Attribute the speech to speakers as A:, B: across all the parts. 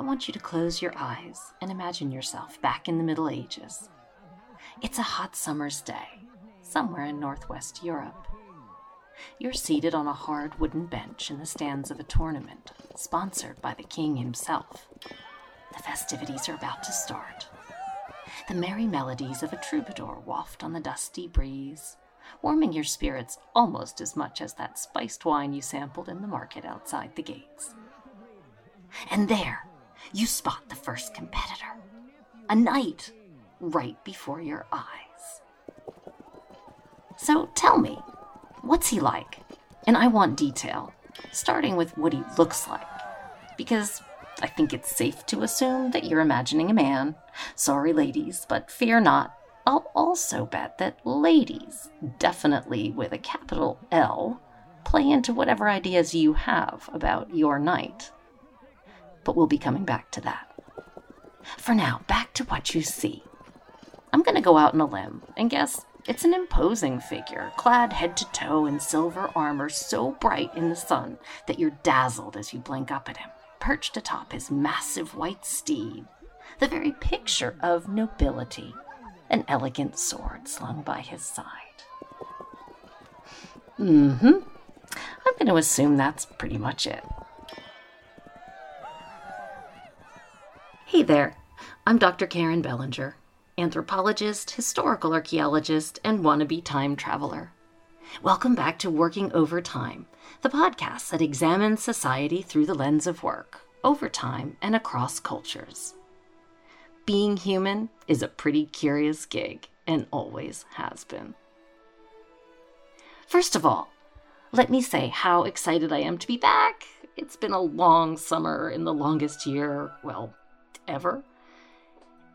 A: I want you to close your eyes and imagine yourself back in the Middle Ages. It's a hot summer's day, somewhere in northwest Europe. You're seated on a hard wooden bench in the stands of a tournament, sponsored by the king himself. The festivities are about to start. The merry melodies of a troubadour waft on the dusty breeze, warming your spirits almost as much as that spiced wine you sampled in the market outside the gates. And there, you spot the first competitor, a knight, right before your eyes. So tell me, what's he like? And I want detail, starting with what he looks like, because I think it's safe to assume that you're imagining a man. Sorry, ladies, but fear not. I'll also bet that ladies, definitely with a capital L, play into whatever ideas you have about your knight. But we'll be coming back to that. For now, back to what you see. I'm going to go out on a limb and guess it's an imposing figure, clad head to toe in silver armor so bright in the sun that you're dazzled as you blink up at him, perched atop his massive white steed, the very picture of nobility, an elegant sword slung by his side. Mm hmm. I'm going to assume that's pretty much it. Hey there, I'm Dr. Karen Bellinger, anthropologist, historical archaeologist, and wannabe time traveler. Welcome back to Working Over Time, the podcast that examines society through the lens of work, over time, and across cultures. Being human is a pretty curious gig and always has been. First of all, let me say how excited I am to be back. It's been a long summer in the longest year, well, ever.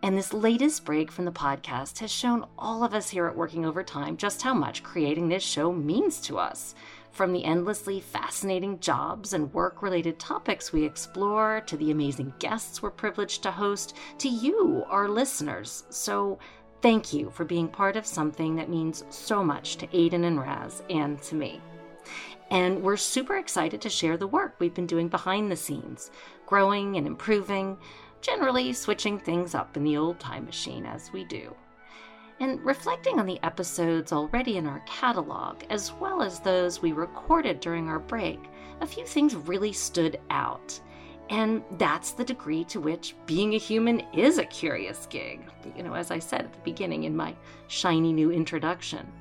A: And this latest break from the podcast has shown all of us here at Working Overtime just how much creating this show means to us. From the endlessly fascinating jobs and work related topics we explore, to the amazing guests we're privileged to host, to you, our listeners. So, thank you for being part of something that means so much to Aiden and Raz and to me. And we're super excited to share the work we've been doing behind the scenes, growing and improving, generally switching things up in the old time machine as we do. And reflecting on the episodes already in our catalog, as well as those we recorded during our break, a few things really stood out. And that's the degree to which being a human is a curious gig, you know, as I said at the beginning in my shiny new introduction.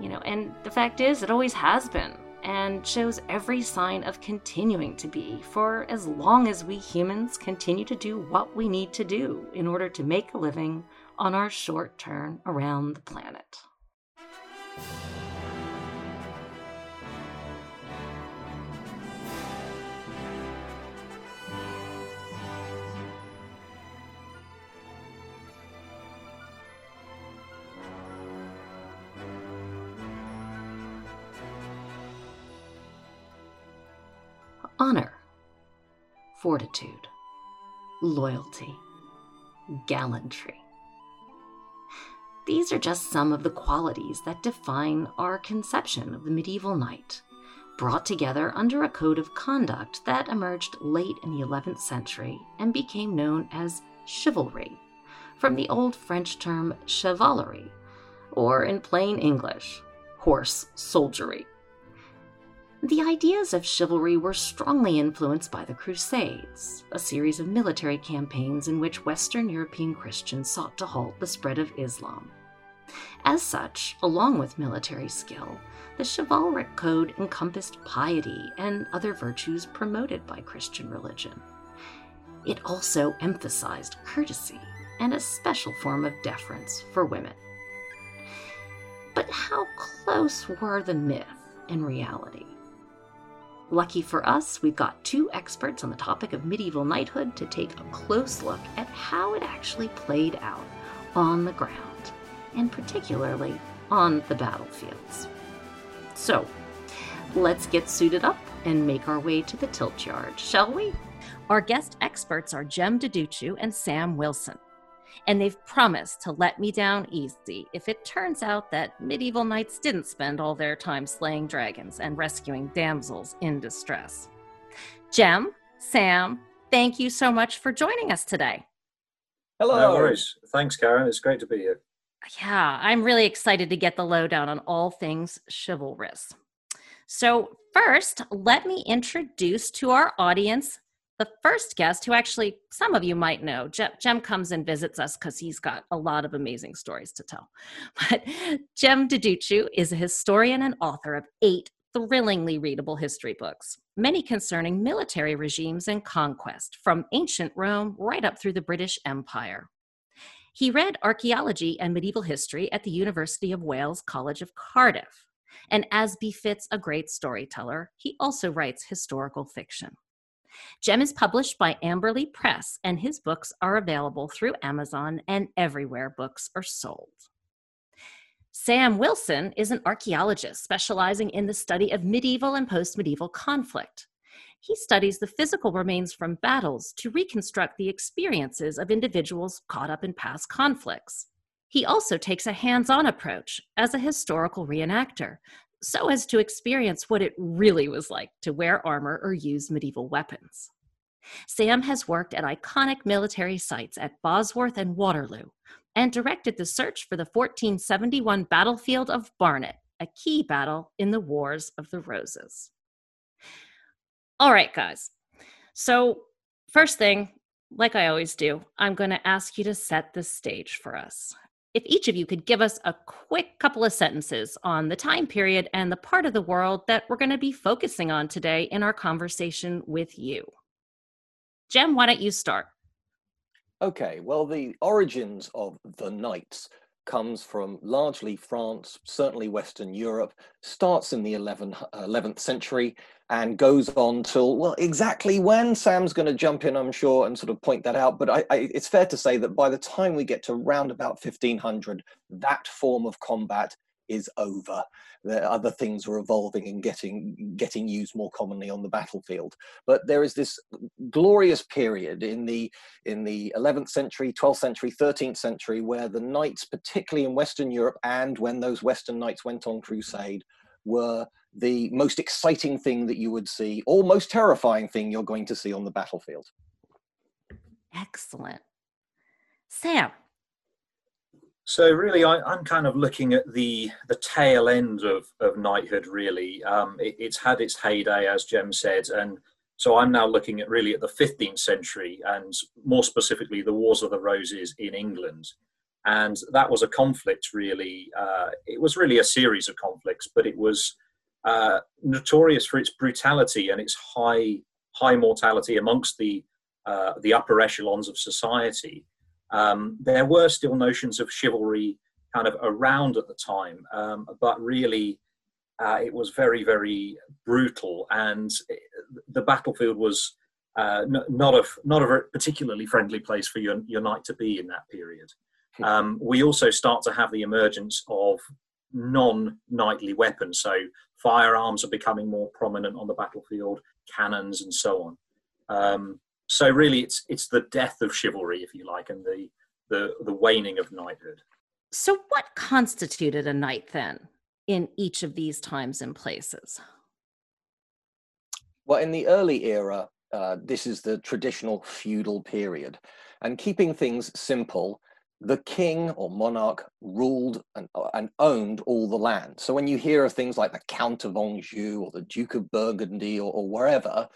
A: You know, and the fact is, it always has been and shows every sign of continuing to be for as long as we humans continue to do what we need to do in order to make a living on our short turn around the planet. Fortitude, loyalty, gallantry. These are just some of the qualities that define our conception of the medieval knight, brought together under a code of conduct that emerged late in the 11th century and became known as chivalry, from the old French term chevalerie, or in plain English, horse soldiery. The ideas of chivalry were strongly influenced by the Crusades, a series of military campaigns in which Western European Christians sought to halt the spread of Islam. As such, along with military skill, the chivalric code encompassed piety and other virtues promoted by Christian religion. It also emphasized courtesy and a special form of deference for women. But how close were the myth and reality? Lucky for us, we've got two experts on the topic of medieval knighthood to take a close look at how it actually played out on the ground, and particularly on the battlefields. So, let's get suited up and make our way to the tilt yard, shall we? Our guest experts are Jem Duducu and Sam Wilson and they've promised to let me down easy if it turns out that medieval knights didn't spend all their time slaying dragons and rescuing damsels in distress. Jem, Sam, thank you so much for joining us today.
B: Hello. No worries. Thanks, Karen. It's great to be here.
A: Yeah, I'm really excited to get the lowdown on all things chivalrous. So, first, let me introduce to our audience the first guest who actually some of you might know. Jem, Jem comes and visits us because he's got a lot of amazing stories to tell. But Jem Duducu is a historian and author of eight thrillingly readable history books, many concerning military regimes and conquest, from ancient Rome right up through the British Empire. He read archaeology and medieval history at the University of Wales College of Cardiff. And as befits a great storyteller, he also writes historical fiction. Jem is published by Amberley Press, and his books are available through Amazon and everywhere books are sold. Sam Wilson is an archaeologist specializing in the study of medieval and post medieval conflict. He studies the physical remains from battles to reconstruct the experiences of individuals caught up in past conflicts. He also takes a hands on approach as a historical reenactor, so as to experience what it really was like to wear armor or use medieval weapons. Sam has worked at iconic military sites at Bosworth and Waterloo and directed the search for the 1471 battlefield of Barnet, a key battle in the Wars of the Roses. All right, guys. So, first thing, like I always do, I'm going to ask you to set the stage for us. If each of you could give us a quick couple of sentences on the time period and the part of the world that we're going to be focusing on today in our conversation with you. Jem, why don't you start?
C: Okay, well, the origins of the knights comes from largely France, certainly Western Europe, starts in the 11th, uh, 11th century and goes on till, well, exactly when Sam's going to jump in, I'm sure, and sort of point that out. But I, I, it's fair to say that by the time we get to round about 1500, that form of combat is over. The other things are evolving and getting getting used more commonly on the battlefield. But there is this glorious period in the in the 11th century, 12th century, 13th century, where the knights, particularly in Western Europe, and when those Western knights went on crusade, were the most exciting thing that you would see, or most terrifying thing you're going to see on the battlefield.
A: Excellent. Sam,
B: so really, I, am kind of looking at the the tail end of, of knighthood. Really, um, it, it's had its heyday, as Jem said, and so I'm now looking at really at the 15th century, and more specifically, the Wars of the Roses in England, and that was a conflict. Really, uh, it was really a series of conflicts, but it was uh, notorious for its brutality and its high high mortality amongst the uh, the upper echelons of society. Um, there were still notions of chivalry kind of around at the time, um, but really uh, it was very, very brutal, and the battlefield was uh, n- not a not a particularly friendly place for your, your knight to be in that period. Um, we also start to have the emergence of non-knightly weapons, so firearms are becoming more prominent on the battlefield, cannons, and so on. Um, so really, it's it's the death of chivalry, if you like, and the the the waning of knighthood.
A: So, what constituted a knight then in each of these times and places?
C: Well, in the early era, uh, this is the traditional feudal period, and keeping things simple, the king or monarch ruled and, and, owned all the land. So when you hear of things like the Count of Anjou or the Duke of Burgundy or, or wherever,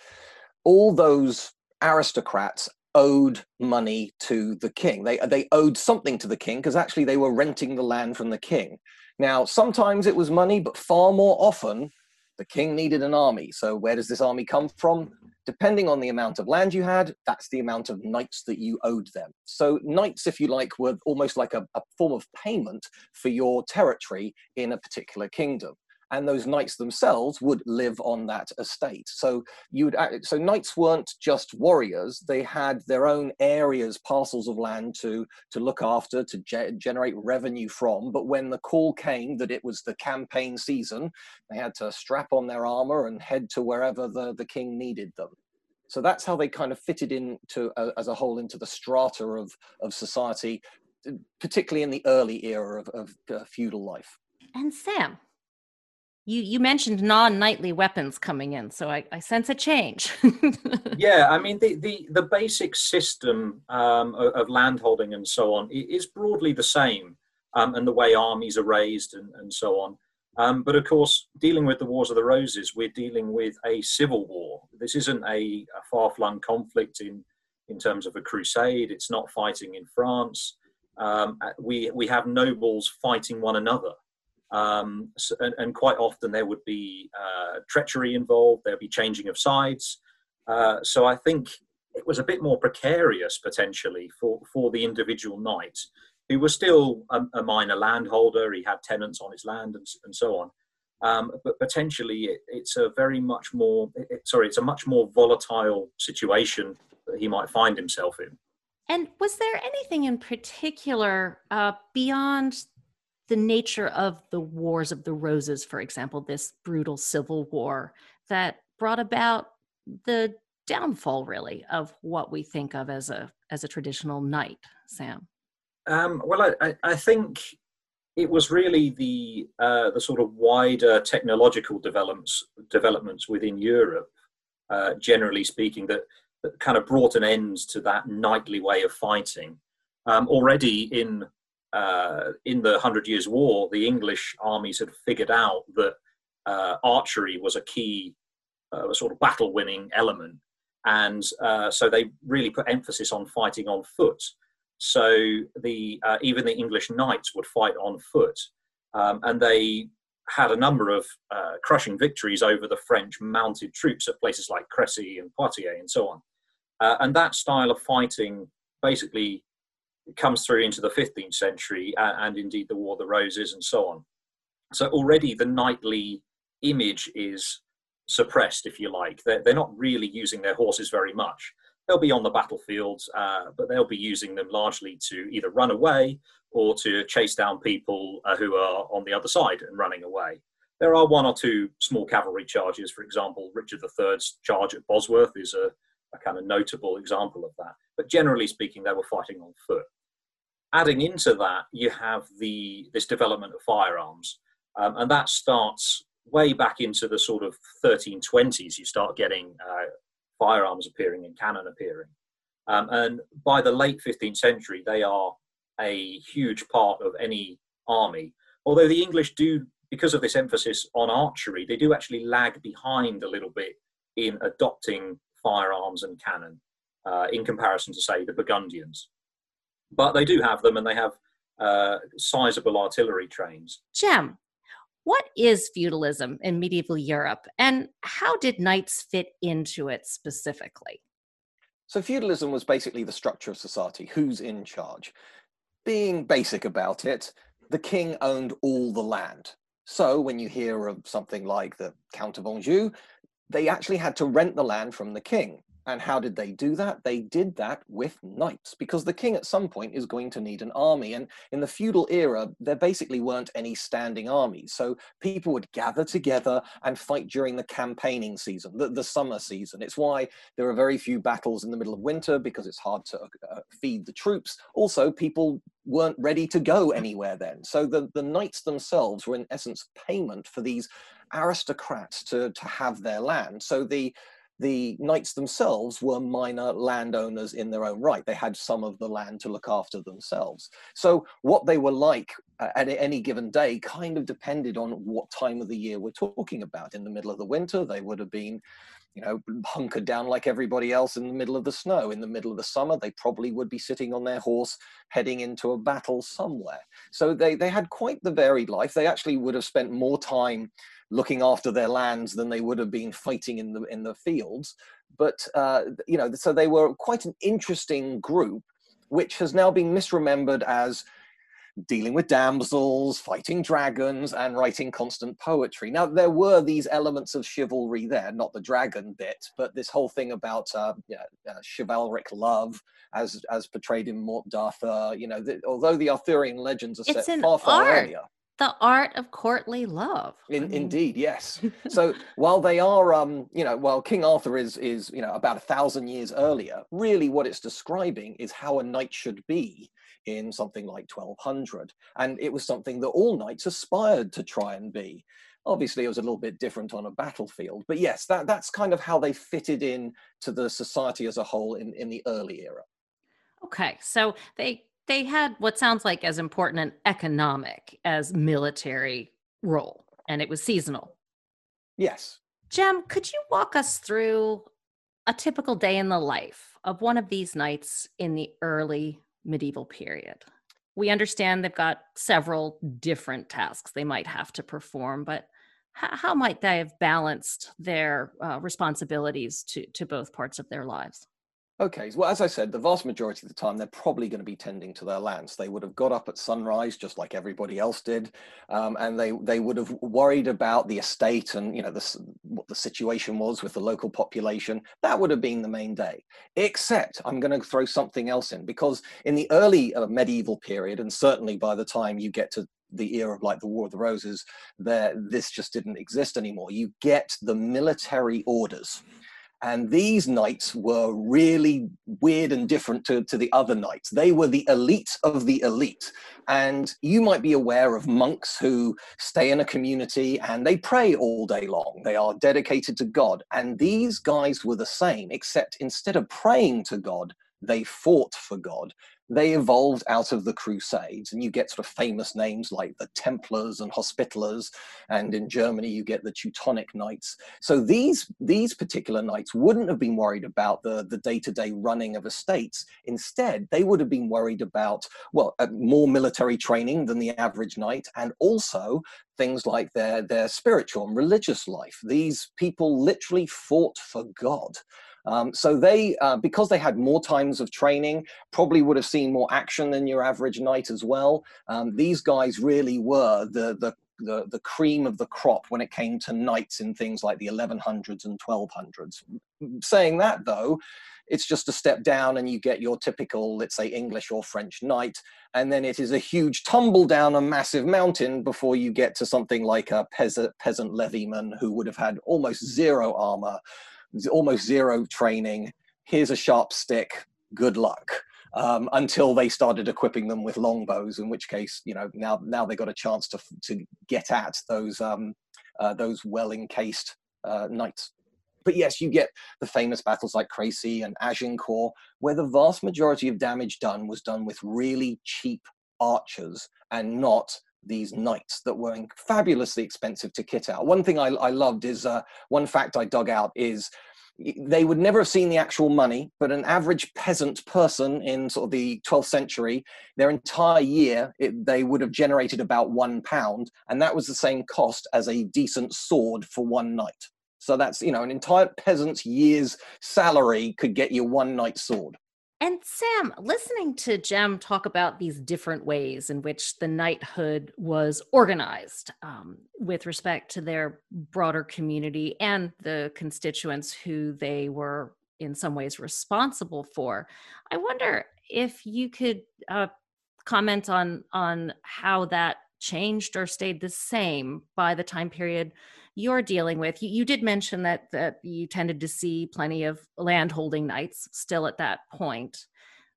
C: all those aristocrats owed money to the king. They, they owed something to the king because actually they were renting the land from the king. Now, sometimes it was money, but far more often the king needed an army. So, where does this army come from? Depending on the amount of land you had, that's the amount of knights that you owed them. So, knights, if you like, were almost like a, a form of payment for your territory in a particular kingdom and those knights themselves would live on that estate. So you would so knights weren't just warriors; they had their own areas, parcels of land to to look after, to ge- generate revenue from. But when the call came that it was the campaign season, they had to strap on their armor and head to wherever the the king needed them. So that's how they kind of fitted into uh, as a whole into the strata of of society, particularly in the early era of, of uh, feudal life.
A: And Sam, You you mentioned non-knightly weapons coming in, so I, I sense a change.
B: yeah, I mean the the, the basic system um, of, of landholding and so on is broadly the same, um, and the way armies are raised and, and so on. Um, but of course, dealing with the Wars of the Roses, we're dealing with a civil war. This isn't a, a far-flung conflict in in terms of a crusade. It's not fighting in France. Um, we we have nobles fighting one another. Um, and, and, quite often there would be uh, treachery involved, there'd be changing of sides. Uh, so I think it was a bit more precarious potentially for, for the individual knight, who was still a, a minor landholder, he had tenants on his land and, and so on. Um, but potentially it, it's a very much more, it, sorry, it's a much more volatile situation that he might find himself in.
A: And was there anything in particular uh, beyond the nature of the Wars of the Roses, for example, this brutal civil war that brought about the downfall, really, of what we think of as a as a traditional knight, Sam?
B: Um, well, I, I, think it was really the uh, the sort of wider technological developments developments within Europe, uh, generally speaking, that, that kind of brought an end to that knightly way of fighting. Um, already in uh, in the Hundred Years' War, the English armies had figured out that uh, archery was a key, uh, sort of battle winning element. And uh, so they really put emphasis on fighting on foot. So the, uh, even the English knights would fight on foot. Um, and they had a number of uh, crushing victories over the French mounted troops at places like Crecy and Poitiers and so on. and that style of fighting basically comes through into the 15th century and, and, indeed the War of the Roses and so on. So already the knightly image is suppressed, if you like. They're, they're not really using their horses very much. They'll be on the battlefield, uh, but they'll be using them largely to either run away or to chase down people uh, who are on the other side and running away. There are one or two small cavalry charges. For example, Richard III's charge at Bosworth is a, a kind of notable example of that. But generally speaking, they were fighting on foot adding into that, you have the this development of firearms, um, and that starts way back into the sort of 1320s. You start getting uh, firearms appearing and cannon appearing, um, and by the late 15th century, they are a huge part of any army. Although the English do, because of this emphasis on archery, they do actually lag behind a little bit in adopting firearms and cannon uh, in comparison to, say, the Burgundians but they do have them and they have uh, sizable artillery trains.
A: Jem, what is feudalism in medieval Europe and how did knights fit into it specifically?
C: So, feudalism was basically the structure of society who's in charge. Being basic about it, the king owned all the land. So, when you hear of something like the Count of Anjou, they actually had to rent the land from the king. And how did they do that? They did that with knights, because the king at some point is going to need an army. And in the feudal era, there basically weren't any standing armies. So people would gather together and fight during the campaigning season, the, the summer season. It's why there are very few battles in the middle of winter, because it's hard to uh, feed the troops. Also, people weren't ready to go anywhere then. So the, the knights themselves were in essence payment for these aristocrats to, to have their land. So the the knights themselves were minor landowners in their own right. They had some of the land to look after themselves. So what they were like uh, at any given day kind of depended on what time of the year we're talking about. In the middle of the winter, they would have been you know, hunkered down like everybody else in the middle of the snow. In the middle of the summer, they probably would be sitting on their horse heading into a battle somewhere. So they, they had quite the varied life. They actually would have spent more time looking after their lands than they would have been fighting in the in the fields. But uh, you know, so they were quite an interesting group, which has now been misremembered as dealing with damsels, fighting dragons, and writing constant poetry. Now, there were these elements of chivalry there, not the dragon bit, but this whole thing about uh, yeah, uh, chivalric love, as as portrayed in Morte d'Arthur. You know, the, although the Arthurian legends are
A: it's
C: set far,
A: far
C: art. earlier
A: the art of courtly love.
C: In, indeed, yes. so while they are, um, you know, while King Arthur is is you know about a thousand years earlier, really what it's describing is how a knight should be in something like 1200, and it was something that all knights aspired to try and be. Obviously, it was a little bit different on a battlefield, but yes, that, that's kind of how they fitted in to the society as a whole in, in the early era.
A: Okay, so they they had what sounds like as important an economic as military role, and it was seasonal.
C: Yes.
A: Jem, could you walk us through a typical day in the life of one of these knights in the early medieval period? We understand they've got several different tasks they might have to perform, but how, how might they have balanced their uh, responsibilities to, to both parts of their lives?
C: Okay, well, as I said, the vast majority of the time, they're probably going to be tending to their lands. They would have got up at sunrise, just like everybody else did, um, and they they would have worried about the estate and you know what the situation was with the local population. That would have been the main day. Except, I'm going to throw something else in because in the early uh, medieval period, and certainly by the time you get to the era of like the War of the Roses, there this just didn't exist anymore. You get the military orders. And these knights were really weird and different to, to the other knights. They were the elite of the elite. And you might be aware of monks who stay in a community and they pray all day long. They are dedicated to God. And these guys were the same, except instead of praying to God, they fought for God they evolved out of the Crusades, and you get sort of famous names like the Templars and Hospitallers, and in Germany you get the Teutonic Knights. So these these particular knights wouldn't have been worried about the the day to day running of estates. Instead, they would have been worried about well uh, more military training than the average knight, and also things like their their spiritual and religious life. These people literally fought for God. Um, so they, uh, because they had more times of training, probably would have seen more action than your average knight as well. Um, these guys really were the, the the, the cream of the crop when it came to knights in things like the 1100s and 1200s. Saying that though, it's just a step down and you get your typical, let's say, English or French knight. And then it is a huge tumble down a massive mountain before you get to something like a peasant, peasant levyman who would have had almost zero armor, almost zero training. Here's a sharp stick. Good luck. Um, until they started equipping them with longbows, in which case, you know, now now they got a chance to to get at those um, uh, those well encased uh, knights. But yes, you get the famous battles like Crecy and Agincourt, where the vast majority of damage done was done with really cheap archers and not these knights that were fabulously expensive to kit out. One thing I, I loved is uh, one fact I dug out is they would never have seen the actual money, but an average peasant person in sort of the 12th century, their entire year, it, they would have generated about one pound, and that was the same cost as a decent sword for one knight. So that's, you know, an entire peasant's year's salary could get you one knight sword.
A: And Sam, listening to Jem talk about these different ways in which the knighthood was organized um, with respect to their broader community and the constituents who they were in some ways responsible for, I wonder if you could uh, comment on on how that changed or stayed the same by the time period you're dealing with. You, you did mention that that you tended to see plenty of landholding knights still at that point,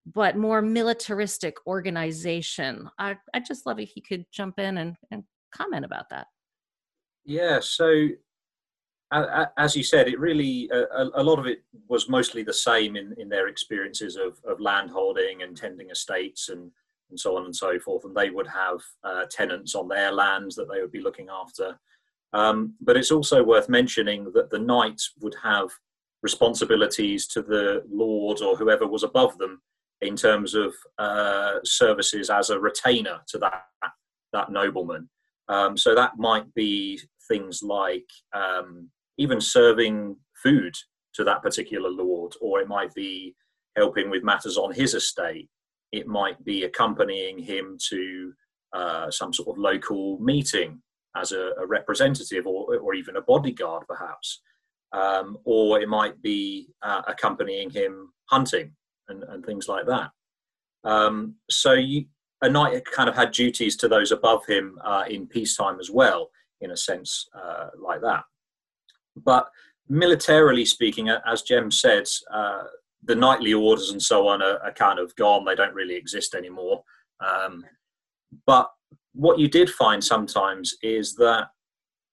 A: but more militaristic organization. I I'd just love if you could jump in and, and comment about that.
B: Yeah, so as you said, it really a, lot of it was mostly the same in, in their experiences of, of land holding and tending estates and, and so on and so forth. And they would have uh, tenants on their lands that they would be looking after. Um, but it's also worth mentioning that the knight would have responsibilities to the lord or whoever was above them in terms of uh, services as a retainer to that that nobleman. Um, so that might be things like um, even serving food to that particular lord, or it might be helping with matters on his estate. It might be accompanying him to uh, some sort of local meeting as a, a representative or, or even a bodyguard, perhaps. Um, or it might be uh, accompanying him hunting and, and things like that. Um, so you, a knight kind of had duties to those above him uh, in peacetime as well, in a sense uh, like that. But militarily speaking, as Jem said, uh, the knightly orders and so on are, are, kind of gone. They don't really exist anymore. Um, but what you did find sometimes is that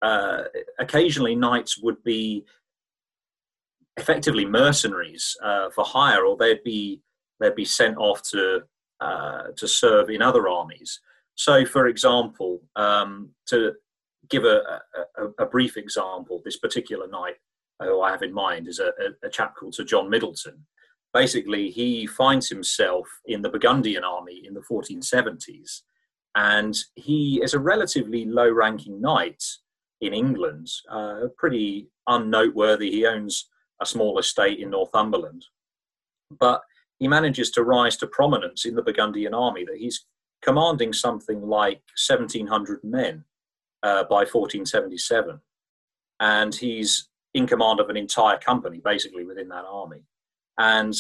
B: uh, occasionally knights would be effectively mercenaries uh, for hire, or they'd be they'd be sent off to uh, to serve in other armies. So, for example, um, to give a, a, a, brief example, this particular knight who I have in mind is a, a, chap called Sir John Middleton. Basically, he finds himself in the Burgundian army in the 1470s, and he is a relatively low ranking knight in England, uh, pretty unnoteworthy. He owns a small estate in Northumberland. But he manages to rise to prominence in the Burgundian army that he's commanding something like 1,700 men uh, by 1477. And he's in command of an entire company, basically, within that army. And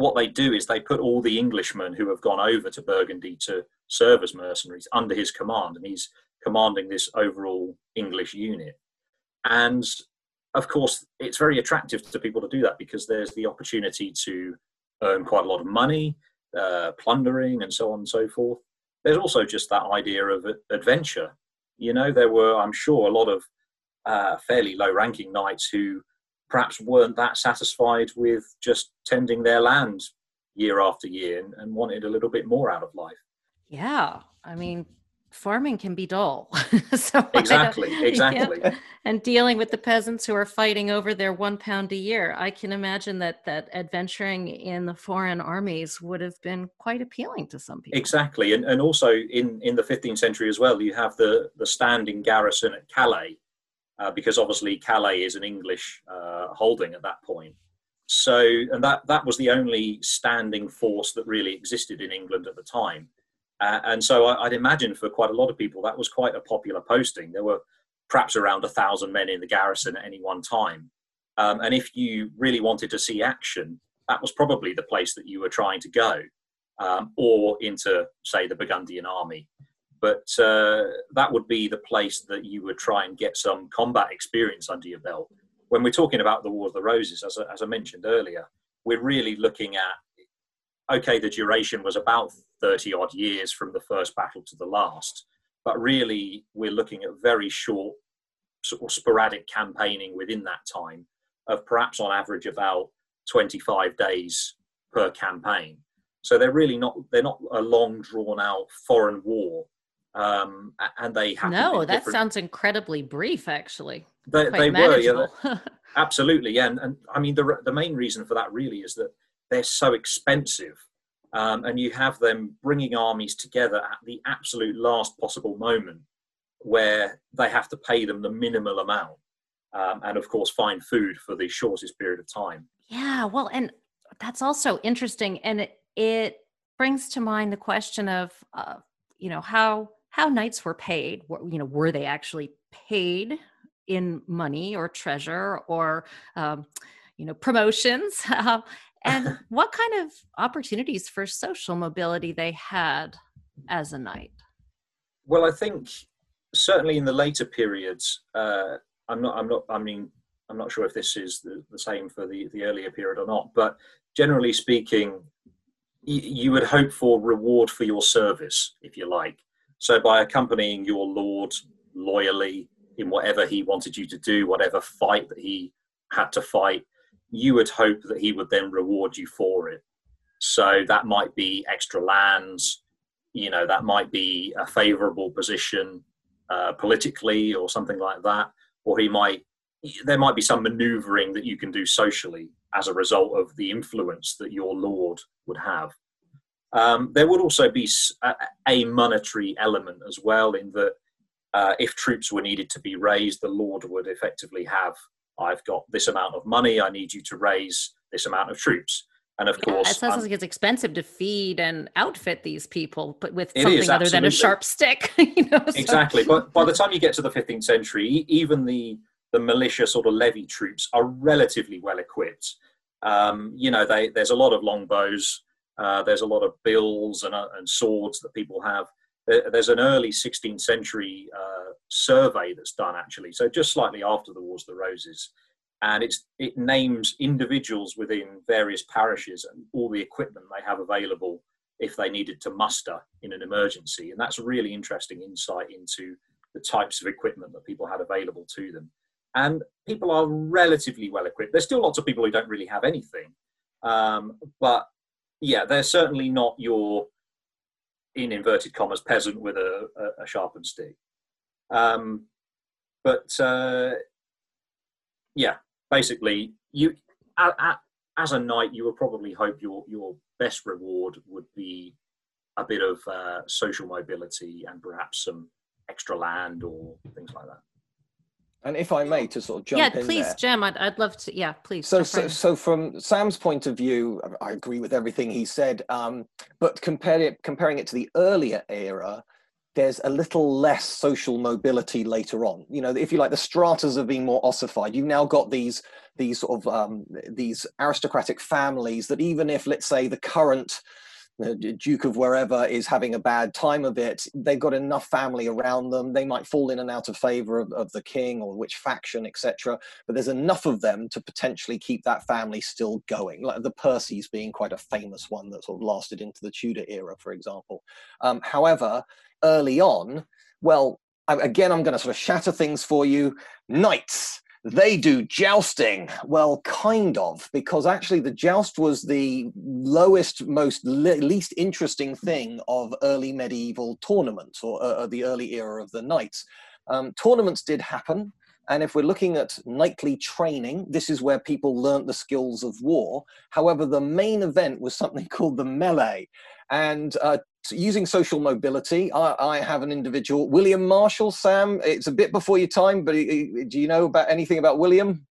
B: what they do is they put all the Englishmen who have gone over to Burgundy to serve as mercenaries under his command. And he's commanding this overall English unit. And of course, it's very attractive to people to do that because there's the opportunity to earn quite a lot of money, uh, plundering, and so on and so forth. There's also just that idea of adventure. You know, there were, I'm sure, a lot of uh, fairly low ranking knights who perhaps weren't that satisfied with just tending their land year after year and, and wanted a little bit more out of life.
D: Yeah. I mean, farming can be dull.
B: so exactly, exactly.
D: Yeah. And dealing with the peasants who are fighting over their one pound a year, I can imagine that that adventuring in the foreign armies would have been quite appealing to some people.
B: Exactly, and and also in in the 15th century as well, you have the the standing garrison at Calais, uh, because obviously Calais is an English uh, holding at that point. So, and that that was the only standing force that really existed in England at the time uh, and so I, would imagine for quite a lot of people that was quite a popular posting. There were perhaps around a thousand men in the garrison at any one time. Um, and if you really wanted to see action, that was probably the place that you were trying to go, um, or into, say, the Burgundian army. But uh, that would be the place that you would try and get some combat experience under your belt. When we're talking about the War of the Roses, as, as I mentioned earlier, we're really looking at okay, the duration was about 30 odd years from the first battle to the last, but really we're looking at very short, sort of sporadic campaigning within that time of perhaps on average about 25 days per campaign. So they're really not they're not a long drawn out foreign war, um, and they have
D: no. That sounds incredibly brief, actually.
B: They, they were, yeah, absolutely, yeah. And, and I mean the the main reason for that really is that they're so expensive. Um, and you have them bringing armies together at the absolute last possible moment where they have to pay them the minimal amount um, and of course find food for the shortest period of time
D: yeah well and that's also interesting and it, it brings to mind the question of uh, you know how how knights were paid you know were they actually paid in money or treasure or um, you know promotions? And what kind of opportunities for social mobility they had as a knight?
B: Well i think certainly in the later periods uh, i'm not i'm not i mean i'm not sure if this is the, the same for the the earlier period or not but generally speaking y- you would hope for reward for your service if you like so by accompanying your lord loyally in whatever he wanted you to do whatever fight that he had to fight you would hope that he would then reward you for it. So that might be extra lands, you know, that might be a favorable position uh, politically or something like that, or he might, there might be some maneuvering that you can do socially as a result of the influence that your lord would have. Um, there would also be a, a, monetary element as well, in that uh, if troops were needed to be raised, the lord would effectively have I've got this amount of money. I need you to raise this amount of troops. And of yeah, course,
D: it sounds like it's expensive to feed and outfit these people, but with something is, other than a sharp stick. you know,
B: so. Exactly. But by the time you get to the 15th century, even the the militia sort of levy troops are relatively well equipped. Um, you know, they, there's a lot of longbows, uh, there's a lot of bills and, uh, and swords that people have. There's an early 16th century uh, survey that's done actually, so just slightly after the Wars of the Roses, and it names individuals within various parishes and all the equipment they have available if they needed to muster in an emergency, and that's a really interesting insight into the types of equipment that people had available to them. And people are relatively well equipped. There's still lots of people who don't really have anything, um, but yeah, they're certainly not your in inverted commas peasant with a, a, sharpened stick. Um, but uh, yeah, basically, you as a knight, you would probably hope your your best reward would be a bit of uh, social mobility and perhaps some extra land or things like that.
C: And if I may, to sort of jump
D: yeah,
C: in
D: please,
C: there.
D: Jem, I'd, I'd love to. Yeah, please.
C: So, so,
D: right
C: so from Sam's point of view, I agree with everything he said. Um, but compare it, comparing it to the earlier era, there's a little less social mobility later on. You know, if you like, the stratas have been more ossified. You've now got these these sort of um, these aristocratic families that even if, let's say, the current Duke of wherever is having a bad time of it, they've got enough family around them. They might fall in and out of favor of, of the king or which faction, etc. But there's enough of them to potentially keep that family still going. Like the Percys being quite a famous one that sort of lasted into the Tudor era, for example. Um, however, early on, well, again, I'm going to sort of shatter things for you. Knights they do jousting. Well, kind of, because actually the joust was the lowest, most le- least interesting thing of early medieval tournaments or uh, uh, the early era of the knights. Um, tournaments did happen. And if we're looking at knightly training, this is where people learnt the skills of war. However, the main event was something called the melee. And uh, using social mobility, I, I, have an individual, William Marshal. Sam, it's a bit before your time, but do you know about anything about William?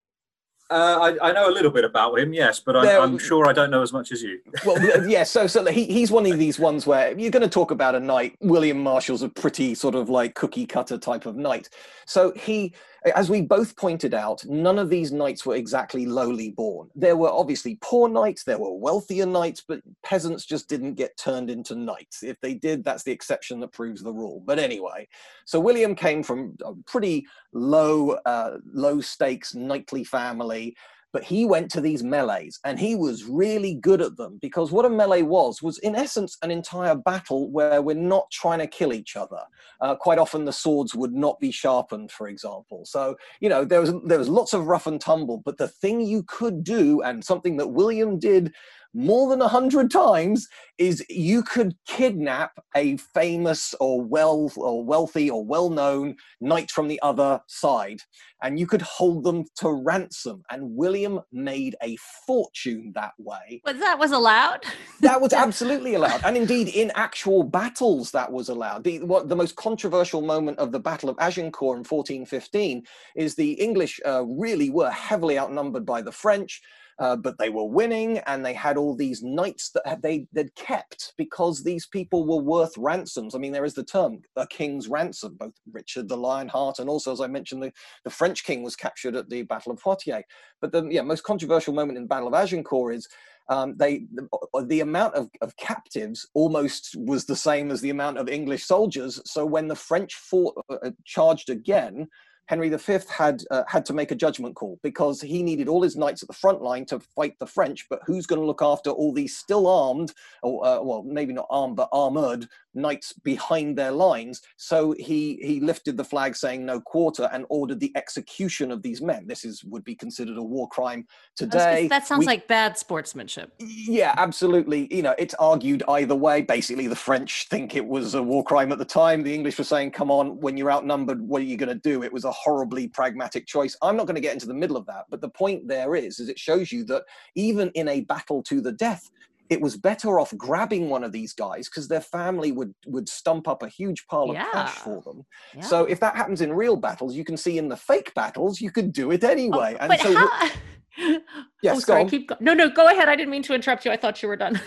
B: Uh, I, I, know a little bit about him, yes, but I'm, I'm, sure I don't know as much as you.
C: well, yeah, so so he, he's one of these ones where you're going to talk about a knight. William Marshal's a pretty sort of like cookie cutter type of knight. So he as we both pointed out, none of these knights were exactly lowly born. There were obviously poor knights, there were wealthier knights, but peasants just didn't get turned into knights. If they did, that's the exception that proves the rule. But anyway, so William came from a pretty low, uh, low stakes knightly family but he went to these melees and he was really good at them because what a melee was was in essence an entire battle where we're not trying to kill each other. Uh, quite often the swords would not be sharpened for example. So you know there was there was lots of rough and tumble but the thing you could do and something that william did more than a hundred times is you could kidnap a famous or well or wealthy or well-known knight from the other side and you could hold them to ransom. And william made a fortune that way.
D: But that was allowed?
C: That was absolutely allowed. And indeed in actual battles that was allowed. The what the most controversial moment of the battle of agincourt in 1415 is the english uh, really were heavily outnumbered by the french uh, but they were winning and they had all these knights that they they'd kept because these people were worth ransoms. I mean, there is the term a king's ransom. Both Richard the Lionheart and also, as I mentioned, the, the French king was captured at the Battle of Poitiers. But the yeah, most controversial moment in the Battle of Agincourt is um, they the, the amount of, of, captives almost was the same as the amount of English soldiers. So when the French fought uh, uh charged again, Henry V had uh, had to make a judgment call because he needed all his knights at the front line to fight the French. But who's going to look after all these still armed, or uh, well, maybe not armed but armored knights behind their lines? So he he lifted the flag saying no quarter and ordered the execution of these men. This is would be considered a war crime today.
D: That sounds we, like bad sportsmanship.
C: Yeah, absolutely. You know, it's argued either way. Basically, the French think it was a war crime at the time. The English were saying, "Come on, when you're outnumbered, what are you going to do?" It was a horribly pragmatic choice. I'm not going to get into the middle of that, but the point there is, is it shows you that even in a battle to the death, it was better off grabbing one of these guys because their family would would stump up a huge pile yeah. of cash for them. Yeah. So if that happens in real battles, you can see in the fake battles you could do it anyway.
D: Oh, and so how, yes, oh, sorry, keep go- no, no, go ahead. I didn't mean to interrupt you. I thought you were done.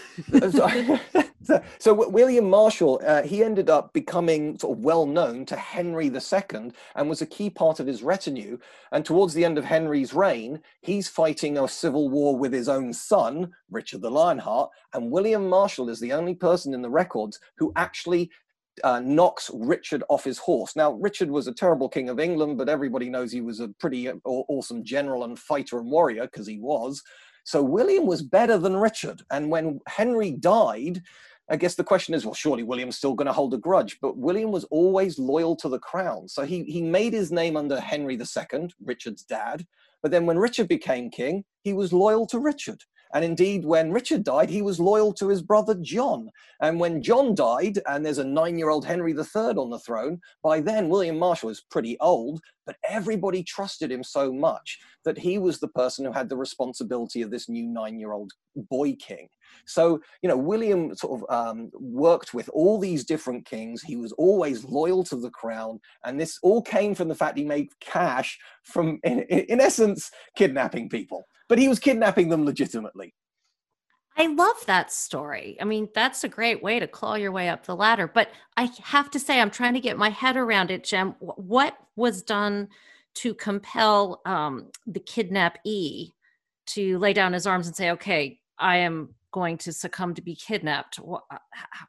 C: so, so, William Marshal, uh, he ended up becoming sort of well known to Henry II and was a key part of his retinue. And towards the end of Henry's reign, he's fighting a civil war with his own son, Richard the Lionheart. And William Marshal is the only person in the records who actually uh, knocks Richard off his horse. Now, Richard was a terrible king of England, but everybody knows he was a pretty uh, awesome general and fighter and warrior because he was. So William was better than Richard. And when Henry died, I guess the question is, well, surely William's still going to hold a grudge, but William was always loyal to the crown. So he, he made his name under Henry II, Richard's dad. But then when Richard became king, he was loyal to Richard. And indeed, when Richard died, he was loyal to his brother John. And when John died, and there's a nine year old Henry III on the throne, by then William Marshal is pretty old, but everybody trusted him so much that he was the person who had the responsibility of this new nine year old boy king. So, you know, William sort of um, worked with all these different kings. He was always loyal to the crown. And this all came from the fact he made cash from, in, in essence, kidnapping people but he was kidnapping them legitimately.
D: I love that story. I mean, that's a great way to claw your way up the ladder. But I have to say, I'm trying to get my head around it, Jem. What was done to compel um, the kidnappee to lay down his arms and say, okay, I am going to succumb to be kidnapped. What, uh,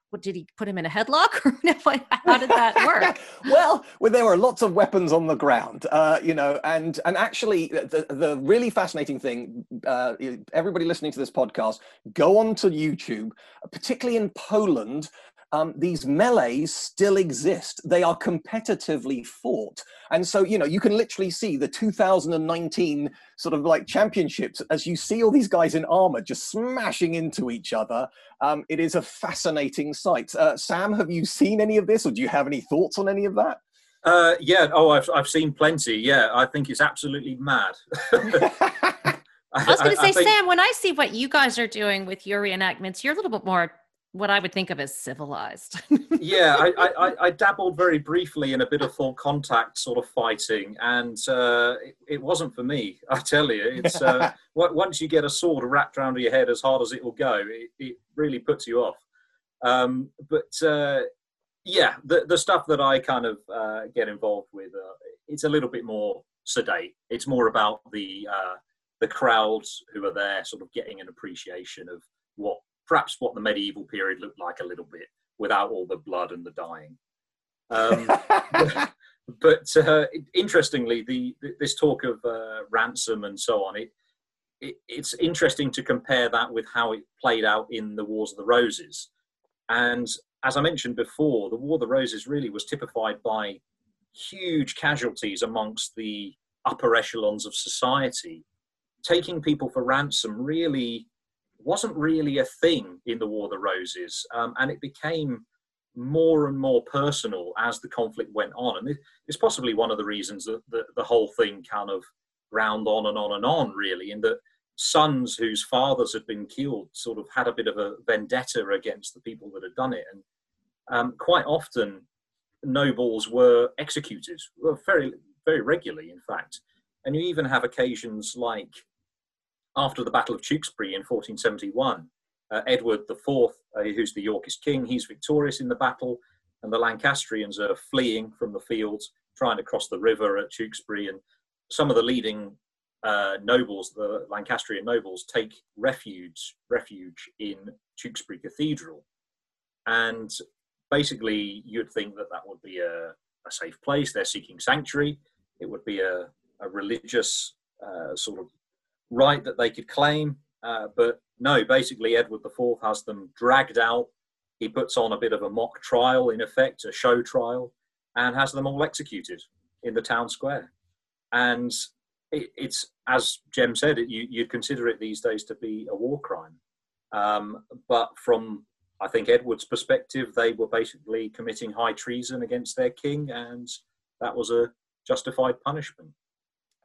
D: what did he put him in a headlock? How did that work?
C: well, well, there were lots of weapons on the ground, uh, you know, and and actually, the the really fascinating thing, uh, everybody listening to this podcast, go on to YouTube, particularly in Poland um, these melees still exist. They are competitively fought. And so, you know, you can literally see the 2019 sort of like championships as you see all these guys in armor just smashing into each other. Um, it is a fascinating sight. Uh, Sam, have you seen any of this or do you have any thoughts on any of that?
B: Uh, yeah, oh, I've, I've seen plenty. Yeah, I think it's absolutely mad.
D: I was going to say, think... Sam, when I see what you guys are doing with your reenactments, you're a little bit more what I would think of as civilized.
B: yeah, I, I, I, dabbled very briefly in a bit of full contact sort of fighting, and uh, it, it, wasn't for me. I tell you, it's uh, once you get a sword wrapped around your head as hard as it will go, it, it really puts you off. Um, but uh, yeah, the the stuff that I kind of uh, get involved with, uh, it's a little bit more sedate. It's more about the uh, the crowds who are there, sort of getting an appreciation of what perhaps what the medieval period looked like a little bit without all the blood and the dying. Um, but, uh, interestingly, the, this talk of uh, ransom and so on, it, it, it's interesting to compare that with how it played out in the Wars of the Roses. And as I mentioned before, the War of the Roses really was typified by huge casualties amongst the upper echelons of society. Taking people for ransom really wasn't really a thing in the War of the Roses, um, and it became more and more personal as the conflict went on. And it's possibly one of the reasons that the, the whole thing kind of ground on and on and on, really, in that sons whose fathers had been killed sort of had a bit of a vendetta against the people that had done it. And um, quite often, nobles were executed, well, very, very regularly, in fact. And you even have occasions like after the Battle of Tewkesbury in 1471, uh, Edward IV, uh, who's the Yorkist king, he's victorious in the battle, and the Lancastrians are fleeing from the fields, trying to cross the river at Tewkesbury. And some of the leading uh, nobles, the Lancastrian nobles, take refuge refuge in Tewkesbury Cathedral. And basically, you'd think that that would be a, a safe place. They're seeking sanctuary. It would be a, a religious uh, sort of right that they could claim. Uh, but no, basically, Edward IV has them dragged out. He puts on a bit of a mock trial, in effect, a show trial, and has them all executed in the town square. And it, it's, as Jem said, it, you, would consider it these days to be a war crime. Um, but from, I think, Edward's perspective, they were basically committing high treason against their king, and that was a justified punishment.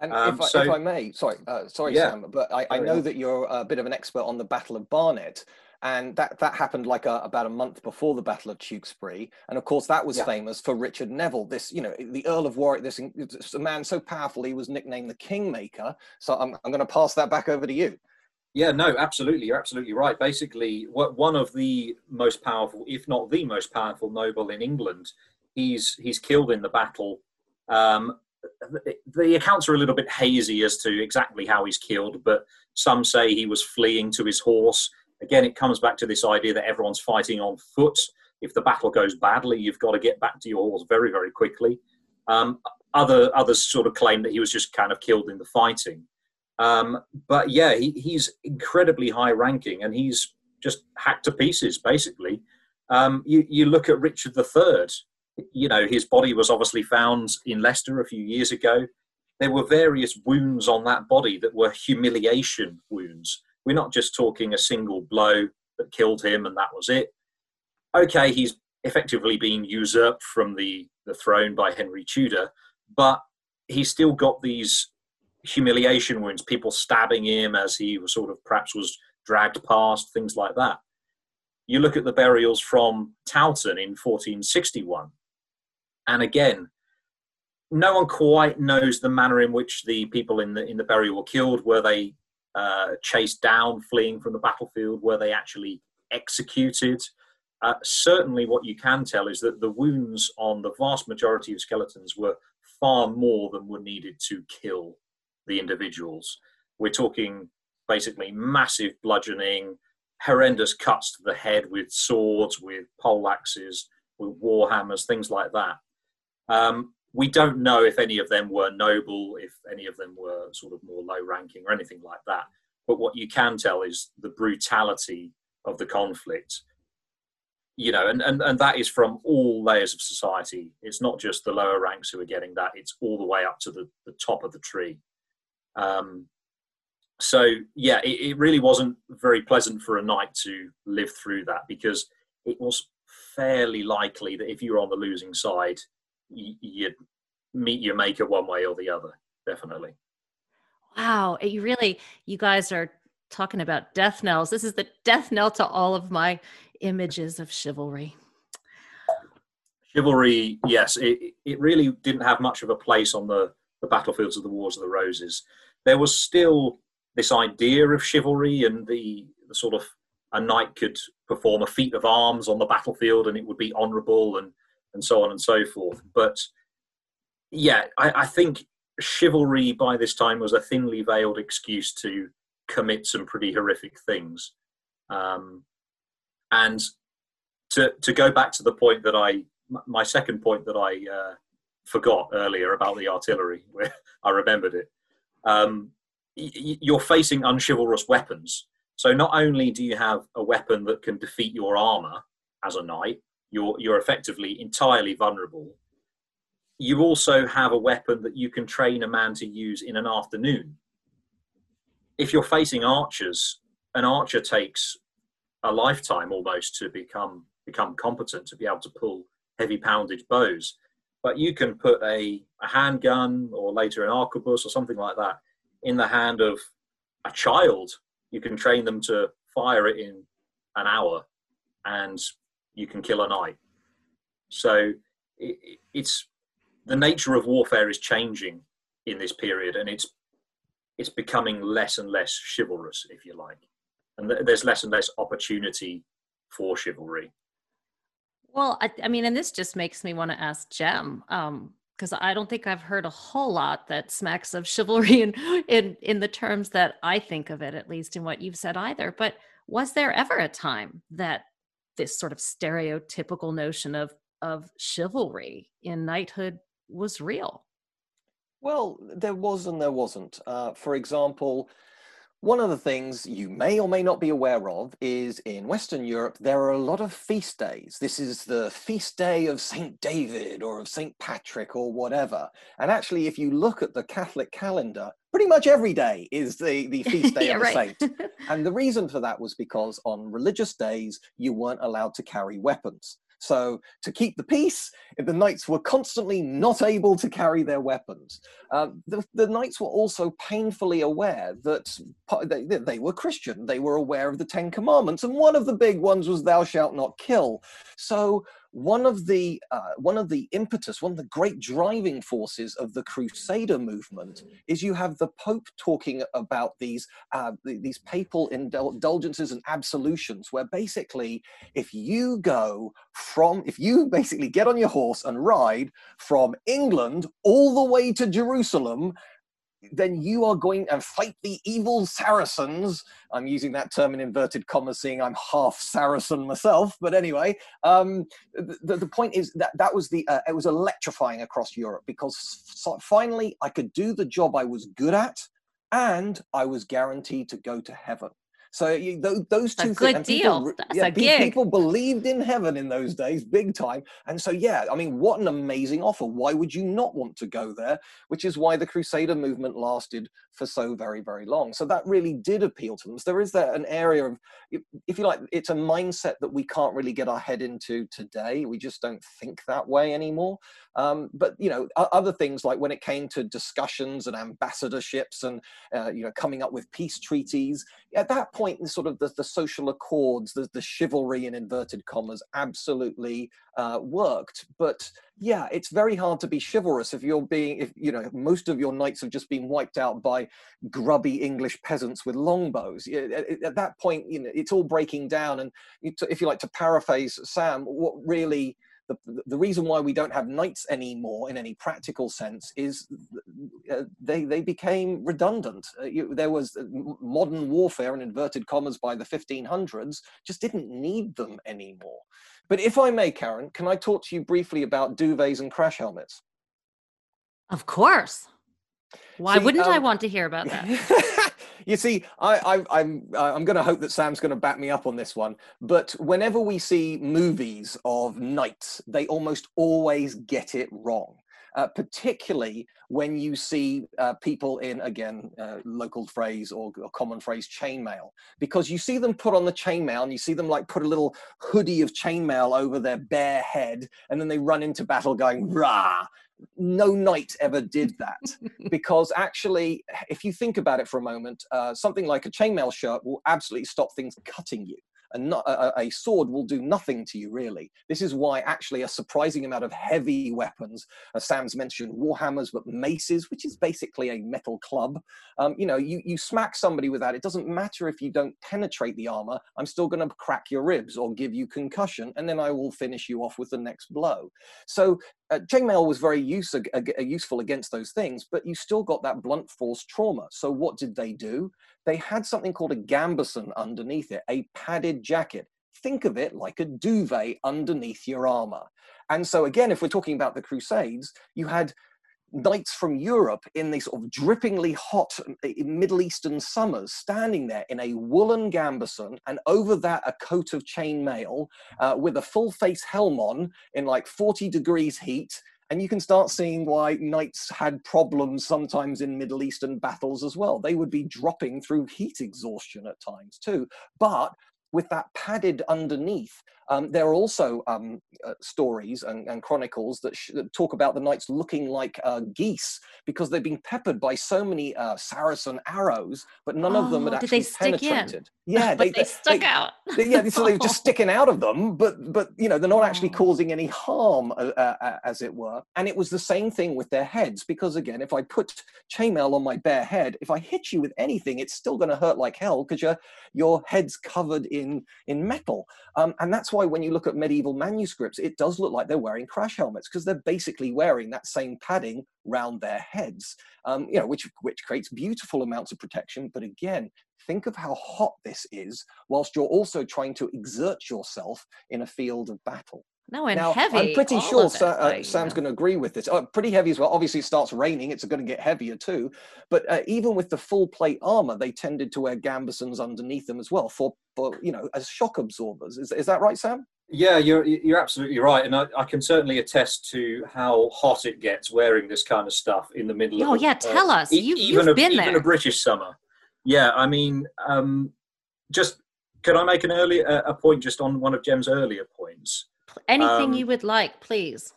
C: And um, if, I, so, if, I, may, sorry, uh, sorry, yeah, Sam, but I, I know that you're a bit of an expert on the Battle of Barnet, and that that happened like a, about a month before the Battle of Tewkesbury, and of course that was yeah. famous for Richard Neville. This, you know, the Earl of Warwick. This, this a man so powerful he was nicknamed the Kingmaker. So I'm I'm going to pass that back over to you.
B: Yeah, no, absolutely. You're absolutely right. Basically, what one of the most powerful, if not the most powerful noble in England, he's he's killed in the battle. Um, the accounts are a little bit hazy as to exactly how he's killed, but some say he was fleeing to his horse. Again, it comes back to this idea that everyone's fighting on foot. If the battle goes badly, you've got to get back to your horse very, very quickly. Um, other others sort of claim that he was just kind of killed in the fighting. Um, but yeah, he, he's incredibly high ranking, and he's just hacked to pieces basically. Um, you, you look at Richard III, you know, his body was obviously found in Leicester a few years ago. There were various wounds on that body that were humiliation wounds. We're not just talking a single blow that killed him and that was it. Okay, he's effectively been usurped from the, the throne by Henry Tudor, but he's still got these humiliation wounds, people stabbing him as he was sort of perhaps was dragged past, things like that. You look at the burials from Towton in 1461, and again, no one quite knows the manner in which the people in the in the burial were killed. Were they uh, chased down, fleeing from the battlefield? Were they actually executed? Uh, certainly, what you can tell is that the wounds on the vast majority of skeletons were far more than were needed to kill the individuals. We're talking basically massive bludgeoning, horrendous cuts to the head with swords, with pole axes, with war hammers, things like that. Um, we don't know if any of them were noble, if any of them were sort of more low ranking or anything like that. But what you can tell is the brutality of the conflict. You know, and, and, and that is from all layers of society. It's not just the lower ranks who are getting that, it's all the way up to the, the top of the tree. Um, so, yeah, it, it really wasn't very pleasant for a knight to live through that because it was fairly likely that if you were on the losing side, you'd meet your maker one way or the other definitely.
D: Wow you really you guys are talking about death knells. This is the death knell to all of my images of chivalry.
B: Chivalry yes it, it really didn't have much of a place on the, the battlefields of the wars of the roses. There was still this idea of chivalry and the, the sort of a knight could perform a feat of arms on the battlefield and it would be honorable and and so on and so forth. But yeah, I, I think chivalry by this time was a thinly veiled excuse to commit some pretty horrific things. Um, and to to go back to the point that I my second point that I uh, forgot earlier about the artillery, where I remembered it. Um, you're facing unchivalrous weapons. So not only do you have a weapon that can defeat your armor as a knight, you're you're effectively entirely vulnerable. You also have a weapon that you can train a man to use in an afternoon. If you're facing archers, an archer takes a lifetime almost to become become competent to be able to pull heavy poundage bows. But you can put a, a handgun or later an arquebus or something like that in the hand of a child. You can train them to fire it in an hour and you can kill a knight. So it, it's the nature of warfare is changing in this period, and it's it's becoming less and less chivalrous, if you like, and th- there's less and less opportunity for chivalry.
D: Well, I, I mean, and this just makes me want to ask Jem, because um, I don't think I've heard a whole lot that smacks of chivalry in, in in the terms that I think of it, at least in what you've said either. But was there ever a time that this sort of stereotypical notion of of chivalry in knighthood was real.
C: Well, there was and there wasn't. Uh, for example, one of the things you may or may not be aware of is in Western Europe, there are a lot of feast days. This is the feast day of St. David or of St. Patrick or whatever. And actually, if you look at the Catholic calendar, pretty much every day is the, the feast day yeah, of a right. saint. and the reason for that was because on religious days, you weren't allowed to carry weapons. So, to keep the peace, the knights were constantly not able to carry their weapons. Uh, the, the, knights were also painfully aware that they, they were Christian. They were aware of the Ten Commandments, and one of the big ones was, Thou shalt not kill. So, one of the uh, one of the impetus, one of the great driving forces of the Crusader movement is you have the Pope talking about these uh, these papal indulgences and absolutions, where basically, if you go from, if you basically get on your horse and ride from England all the way to Jerusalem then you are going and fight the evil Saracens. I'm using that term in inverted commas, seeing I'm half Saracen myself. But anyway, um, the, the point is that that was the uh, it was electrifying across Europe because finally I could do the job I was good at, and I was guaranteed to go to heaven. So you, those, those two
D: a good
C: things,
D: deal.
C: People,
D: That's
C: yeah,
D: a gig.
C: people believed in heaven in those days, big time. And so, yeah, I mean, what an amazing offer. Why would you not want to go there? Which is why the Crusader movement lasted for so very, very long. So that really did appeal to them. So there is there an area of, if- you like, it's a mindset that we can't really get our head into today. We just don't think that way anymore. Um, but you know, other things like when it came to discussions and ambassadorships and uh, you know coming up with peace treaties, at that point, sort of the, the social accords, the, the chivalry in inverted commas, absolutely uh, worked. But yeah, it's very hard to be chivalrous if you're being, if you know, most of your knights have just been wiped out by grubby English peasants with longbows. At, at that point, you know, it's all breaking down. And if you like to paraphrase Sam, what really the, the reason why we don't have knights anymore in any practical sense is uh, they they became redundant. Uh, you, there was uh, modern warfare in inverted commas by the 1500s just didn't need them anymore. But if I may, Karen, can I talk to you briefly about duvets and crash helmets?
D: Of course. Why
C: See,
D: wouldn't I
C: um,
D: want to hear about that?
C: you see, I, I, I'm uh, I'm going to hope that Sam's going to back me up on this one. But whenever we see movies of knights, they almost always get it wrong. Uh, particularly when you see uh, people in again uh, local phrase or, or common phrase chainmail, because you see them put on the chainmail and you see them like put a little hoodie of chainmail over their bare head, and then they run into battle going rah. No knight ever did that because actually, if you think about it for a moment, uh, something like a chainmail shirt will absolutely stop things cutting you. And not, a, a- sword will do nothing to you, really. This is why, actually, a surprising amount of heavy weapons, as Sam's mentioned, warhammers, but maces, which is basically a metal club. Um, you know, you, you smack somebody with that. It doesn't matter if you don't penetrate the armor. I'm still going to crack your ribs or give you concussion, and then I will finish you off with the next blow. So uh, chainmail was very use, ag- useful against those things, but you still got that blunt force trauma. So what did they do? They had something called a gambeson underneath it, a padded jacket. Think of it like a duvet underneath your armor. And so again, if we're talking about the Crusades, you had knights from Europe in these sort of drippingly hot uh, Middle Eastern summers, standing there in a woolen gambeson, and over that a coat of chainmail uh, with a full face helm on in like 40 degrees heat. And you can start seeing why knights had problems sometimes in Middle Eastern battles as well. They would be dropping through heat exhaustion at times too. But with that padded underneath, um, there are also um, uh, stories and, and chronicles that, sh- that talk about the knights looking like uh, geese because they've been peppered by so many uh, Saracen arrows, but none of them had
D: Oh, did they
C: actually
D: stick in?
C: penetrated. Yeah,
D: but they, stuck out.
C: they- yeah, so they're just sticking out of them, but but you know they're not actually
D: Oh.
C: causing any harm, uh, uh, as it were. And it was the same thing with their heads, because again, if I put chainmail on my bare head, if I hit you with anything, it's still going to hurt like hell because your your head's covered in in metal. Um, and that's why when you look at medieval manuscripts, it does look like they're wearing crash helmets because they're basically wearing that same padding round their heads. Um, you know, which which creates beautiful amounts of protection. But again, think of how hot this is whilst you're also trying to exert yourself in a field of battle.
D: No, and
C: now,
D: heavy.
C: I'm pretty sure
D: of it,
C: Sa- uh,
D: like,
C: Sam's
D: know.
C: going to agree with this. Oh, pretty heavy as well. Obviously, it starts raining; it's going to get heavier too. But uh, even with the full plate armor, they tended to wear gambesons underneath them as well for, for you know, as shock absorbers. Is, is that right, Sam?
B: Yeah, you're you're absolutely right, and I, I can certainly attest to how hot it gets wearing this kind of stuff in the middle.
D: Oh,
B: of a-
D: yeah, tell us. You-
B: even
D: you've
B: a,
D: been
B: even
D: there.
B: a British summer. Yeah, I mean, um, just can I make an early a, a point just on one of Jem's earlier points?
D: Anything
B: um,
D: you would like, please.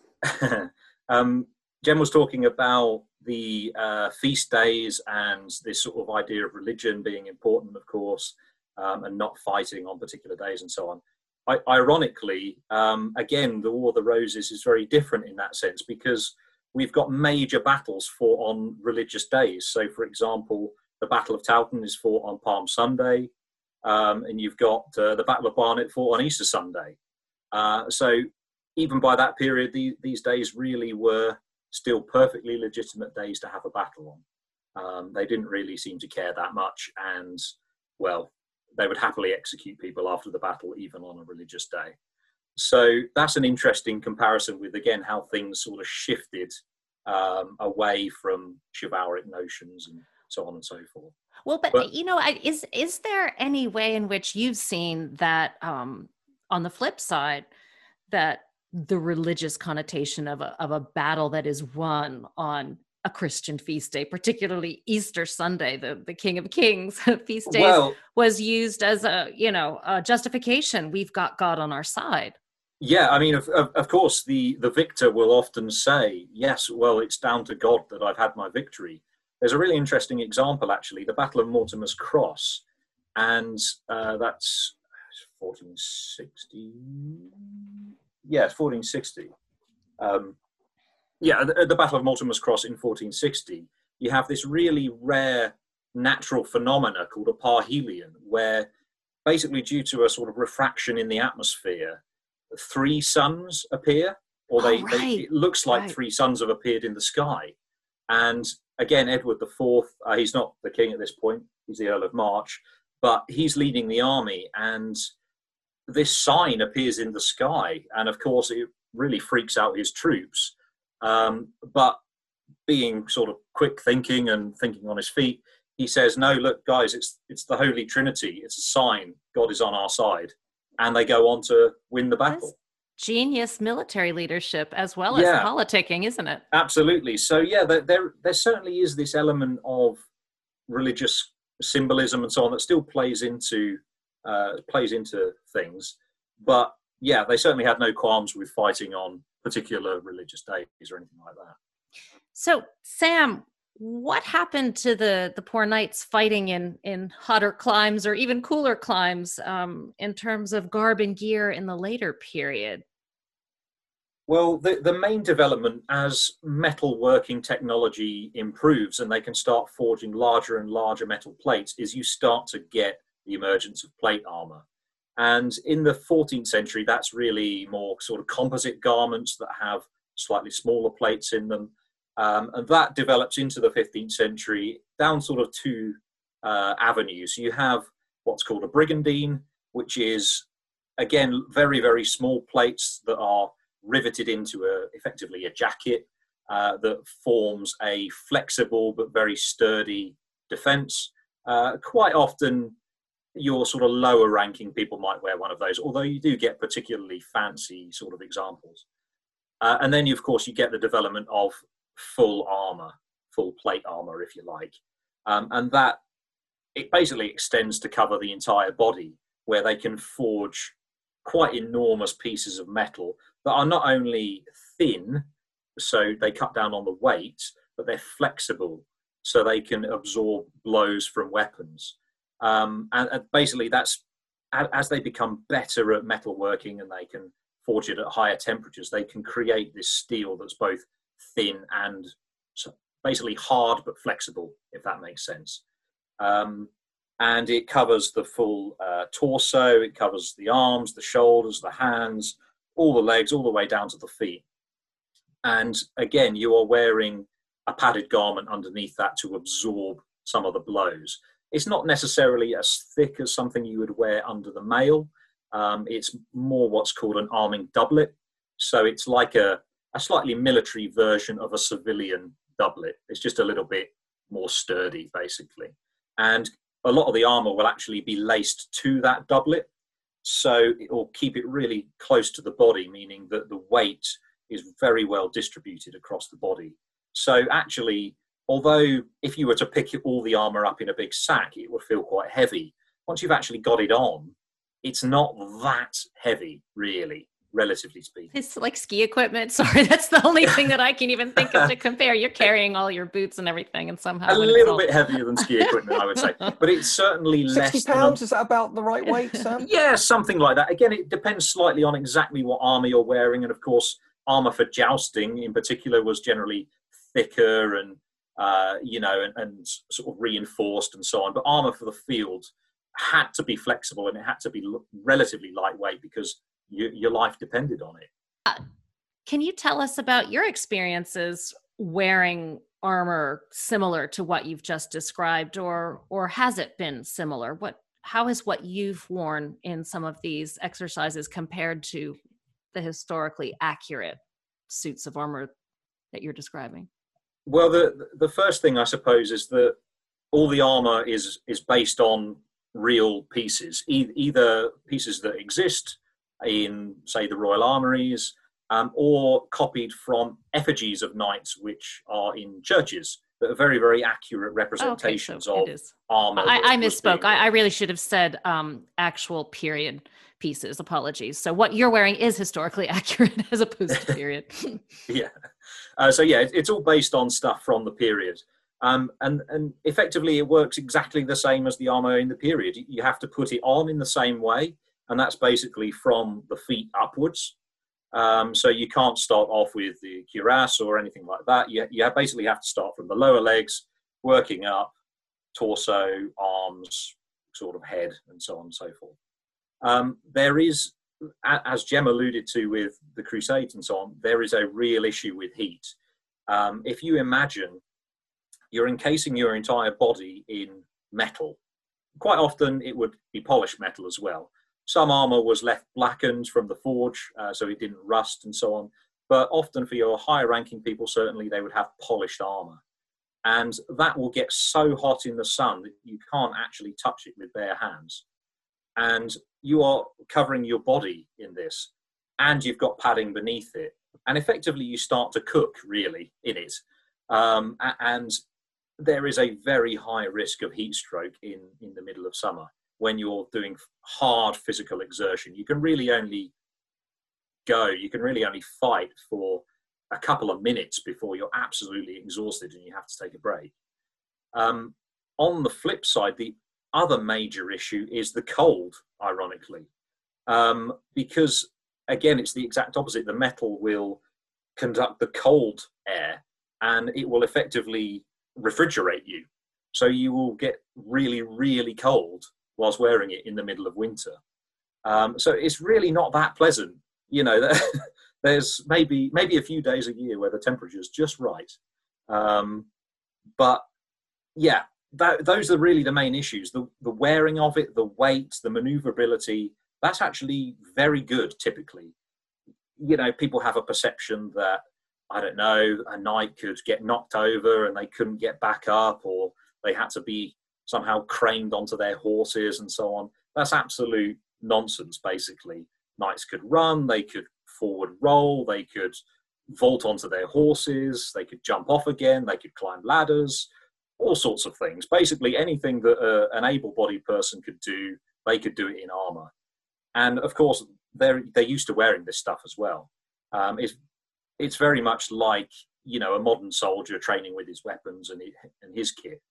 B: um, Jem was talking about the uh, feast days and this sort of idea of religion being important, of course, um, and not fighting on particular days and so on. I, ironically, um, again, the War of the Roses is very different in that sense because we've got major battles fought on religious days. So, for example, the Battle of Towton is fought on Palm Sunday, um, and you've got uh, the Battle of Barnet fought on Easter Sunday. Uh, so, even by that period, the, these days really were still perfectly legitimate days to have a battle on. Um, they didn't really seem to care that much, and well, they would happily execute people after the battle, even on a religious day. So that's an interesting comparison with again how things sort of shifted um, away from chivalric notions and so on and so forth.
A: Well, but, but you know, I, is is there any way in which you've seen that um, on the flip side that the religious connotation of a of a battle that is won on a Christian feast day, particularly Easter Sunday, the, the King of Kings feast day, well, was used as a you know a justification. We've got God on our side.
B: Yeah, I mean, of, of, of, course, the, the victor will often say, Yes, well, it's down to God that I've had my victory. There's a really interesting example, actually, the Battle of Mortimer's Cross, and uh, that's 1460. Yeah, 1460. Um, yeah, the, the Battle of Mortimer's Cross in 1460. You have this really rare natural phenomena called a parhelion, where basically, due to a sort of refraction in the atmosphere, three suns appear, or they, oh, right. they it looks like right. three suns have appeared in the sky. And again, Edward IV, uh, he's not the king at this point, he's the Earl of March, but he's leading the army, and this sign appears in the sky. And of course, it really freaks out his troops. Um, but being sort of quick thinking and thinking on his feet, he says, "No, look, guys, it's it's the Holy Trinity. It's a sign. God is on our side." and they go on to win the battle. That's
A: genius military leadership as well as yeah, politicking, isn't it?
B: Absolutely. So yeah, there, there there certainly is this element of religious symbolism and so on that still plays into uh, plays into things, but yeah, they certainly had no qualms with fighting on particular religious days or anything like that.
A: So, Sam, what happened to the the poor knights fighting in in hotter climes or even cooler climes um, in terms of garb and gear in the later period?
B: Well, the, the main development as metal working technology improves and they can start forging larger and larger metal plates is you start to get the emergence of plate armor. And in the 14th century, that's really more sort of composite garments that have slightly smaller plates in them. Um, and that develops into the 15th century down sort of two uh, avenues. You have what's called a brigandine, which is again very very small plates that are riveted into a effectively a jacket uh, that forms a flexible but very sturdy defense. Uh, quite often, your sort of lower ranking people might wear one of those, although you do get particularly fancy sort of examples. Uh, and then, you, of course, you get the development of full armor, full plate armor, if you like. Um, and that it basically extends to cover the entire body, where they can forge quite enormous pieces of metal that are not only thin, so they cut down on the weight, but they're flexible, so they can absorb blows from weapons. Um, and, basically, that's as they become better at metalworking and they can forge it at higher temperatures, they can create this steel that's both thin and basically hard but flexible, if that makes sense. Um, and it covers the full uh, torso, it covers the arms, the shoulders, the hands, all the legs, all the way down to the feet. And again, you are wearing a padded garment underneath that to absorb some of the blows. It's not necessarily as thick as something you would wear under the mail. Um, it's more what's called an arming doublet. So it's like a a slightly military version of a civilian doublet. It's just a little bit more sturdy, basically. And a lot of the armor will actually be laced to that doublet. So it will keep it really close to the body, meaning that the weight is very well distributed across the body. So actually, although if you were to pick all the armor up in a big sack, it would feel quite heavy. Once you've actually got it on, it's not that heavy, really relatively speaking.
A: It's like ski equipment. Sorry, that's the only thing that I can even think of to compare. You're carrying all your boots and everything, and somehow
B: a little bit heavier than ski equipment, I would say, but it's certainly 60 less.
C: Sixty pounds is that about the right weight, Sam?
B: yeah, something like that. Again, it depends slightly on exactly what armor you're wearing, and of course, armor for jousting in particular was generally thicker and uh, you know, and, and sort of reinforced and so on. But armor for the field had to be flexible and it had to be relatively lightweight because your, your life depended on it. Uh,
A: can you tell us about your experiences wearing armor similar to what you've just described or or has it been similar what how has what you've worn in some of these exercises compared to the historically accurate suits of armor that you're describing
B: well the the first thing i suppose is that all the armor is is based on real pieces, e- either pieces that exist in, say, the royal armories, um, or copied from effigies of knights which are in churches that are very, very accurate representations
D: okay, so
B: of armor.
D: I, I misspoke. I, I, really should have said um, actual period pieces. Apologies. So what you're wearing is historically accurate as opposed to period.
B: yeah. Uh, so yeah, it, it's all based on stuff from the period. Um, and, and effectively, it works exactly the same as the armor in the period. You have to put it on in the same way, and that's basically from the feet upwards. Um, so you can't start off with the cuirass or anything like that. You, you basically have to start from the lower legs, working up, torso, arms, sort of head, and so on and so forth. Um, there is, as Jem alluded to with the Crusades and so on, there is a real issue with heat. Um, if you imagine you're encasing your entire body in metal. Quite often it would be polished metal as well. Some armor was left blackened from the forge, uh, so it didn't rust and so on. But often for your higher ranking people, certainly they would have polished armor. And that will get so hot in the sun that you can't actually touch it with bare hands. And you are covering your body in this, and you've got padding beneath it. And effectively, you start to cook really in it. Um, and there is a very high risk of heat stroke in, in the middle of summer when you're doing hard physical exertion. You can really only go, you can really only fight for a couple of minutes before you're absolutely exhausted and you have to take a break. Um, on the flip side, the other major issue is the cold, ironically, um, because again, it's the exact opposite. The metal will conduct the cold air and it will effectively refrigerate you. So you will get really, really cold whilst wearing it in the middle of winter. Um, so it's really not that pleasant. You know, there's maybe maybe a few days a year where the temperature is just right. Um, but yeah, that, those are really the main issues. The, the wearing of it, the weight, the maneuverability, that's actually very good typically. You know, people have a perception that I don't know, a knight could get knocked over and they couldn't get back up, or they had to be somehow craned onto their horses and so on. That's absolute nonsense, basically. Knights could run, they could forward roll, they could vault onto their horses, they could jump off again, they could climb ladders, all sorts of things. Basically, anything that uh, an able bodied person could do, they could do it in armor. And of course, they're, they're used to wearing this stuff as well. Um, it's it's very much like you know a modern soldier training with his weapons and, and his kit.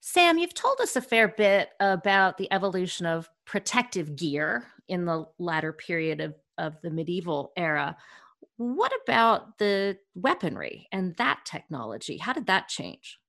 D: Sam, you've told us a fair bit about the evolution of protective gear in the latter period of, of the medieval era. What about the weaponry and that technology? How did that change?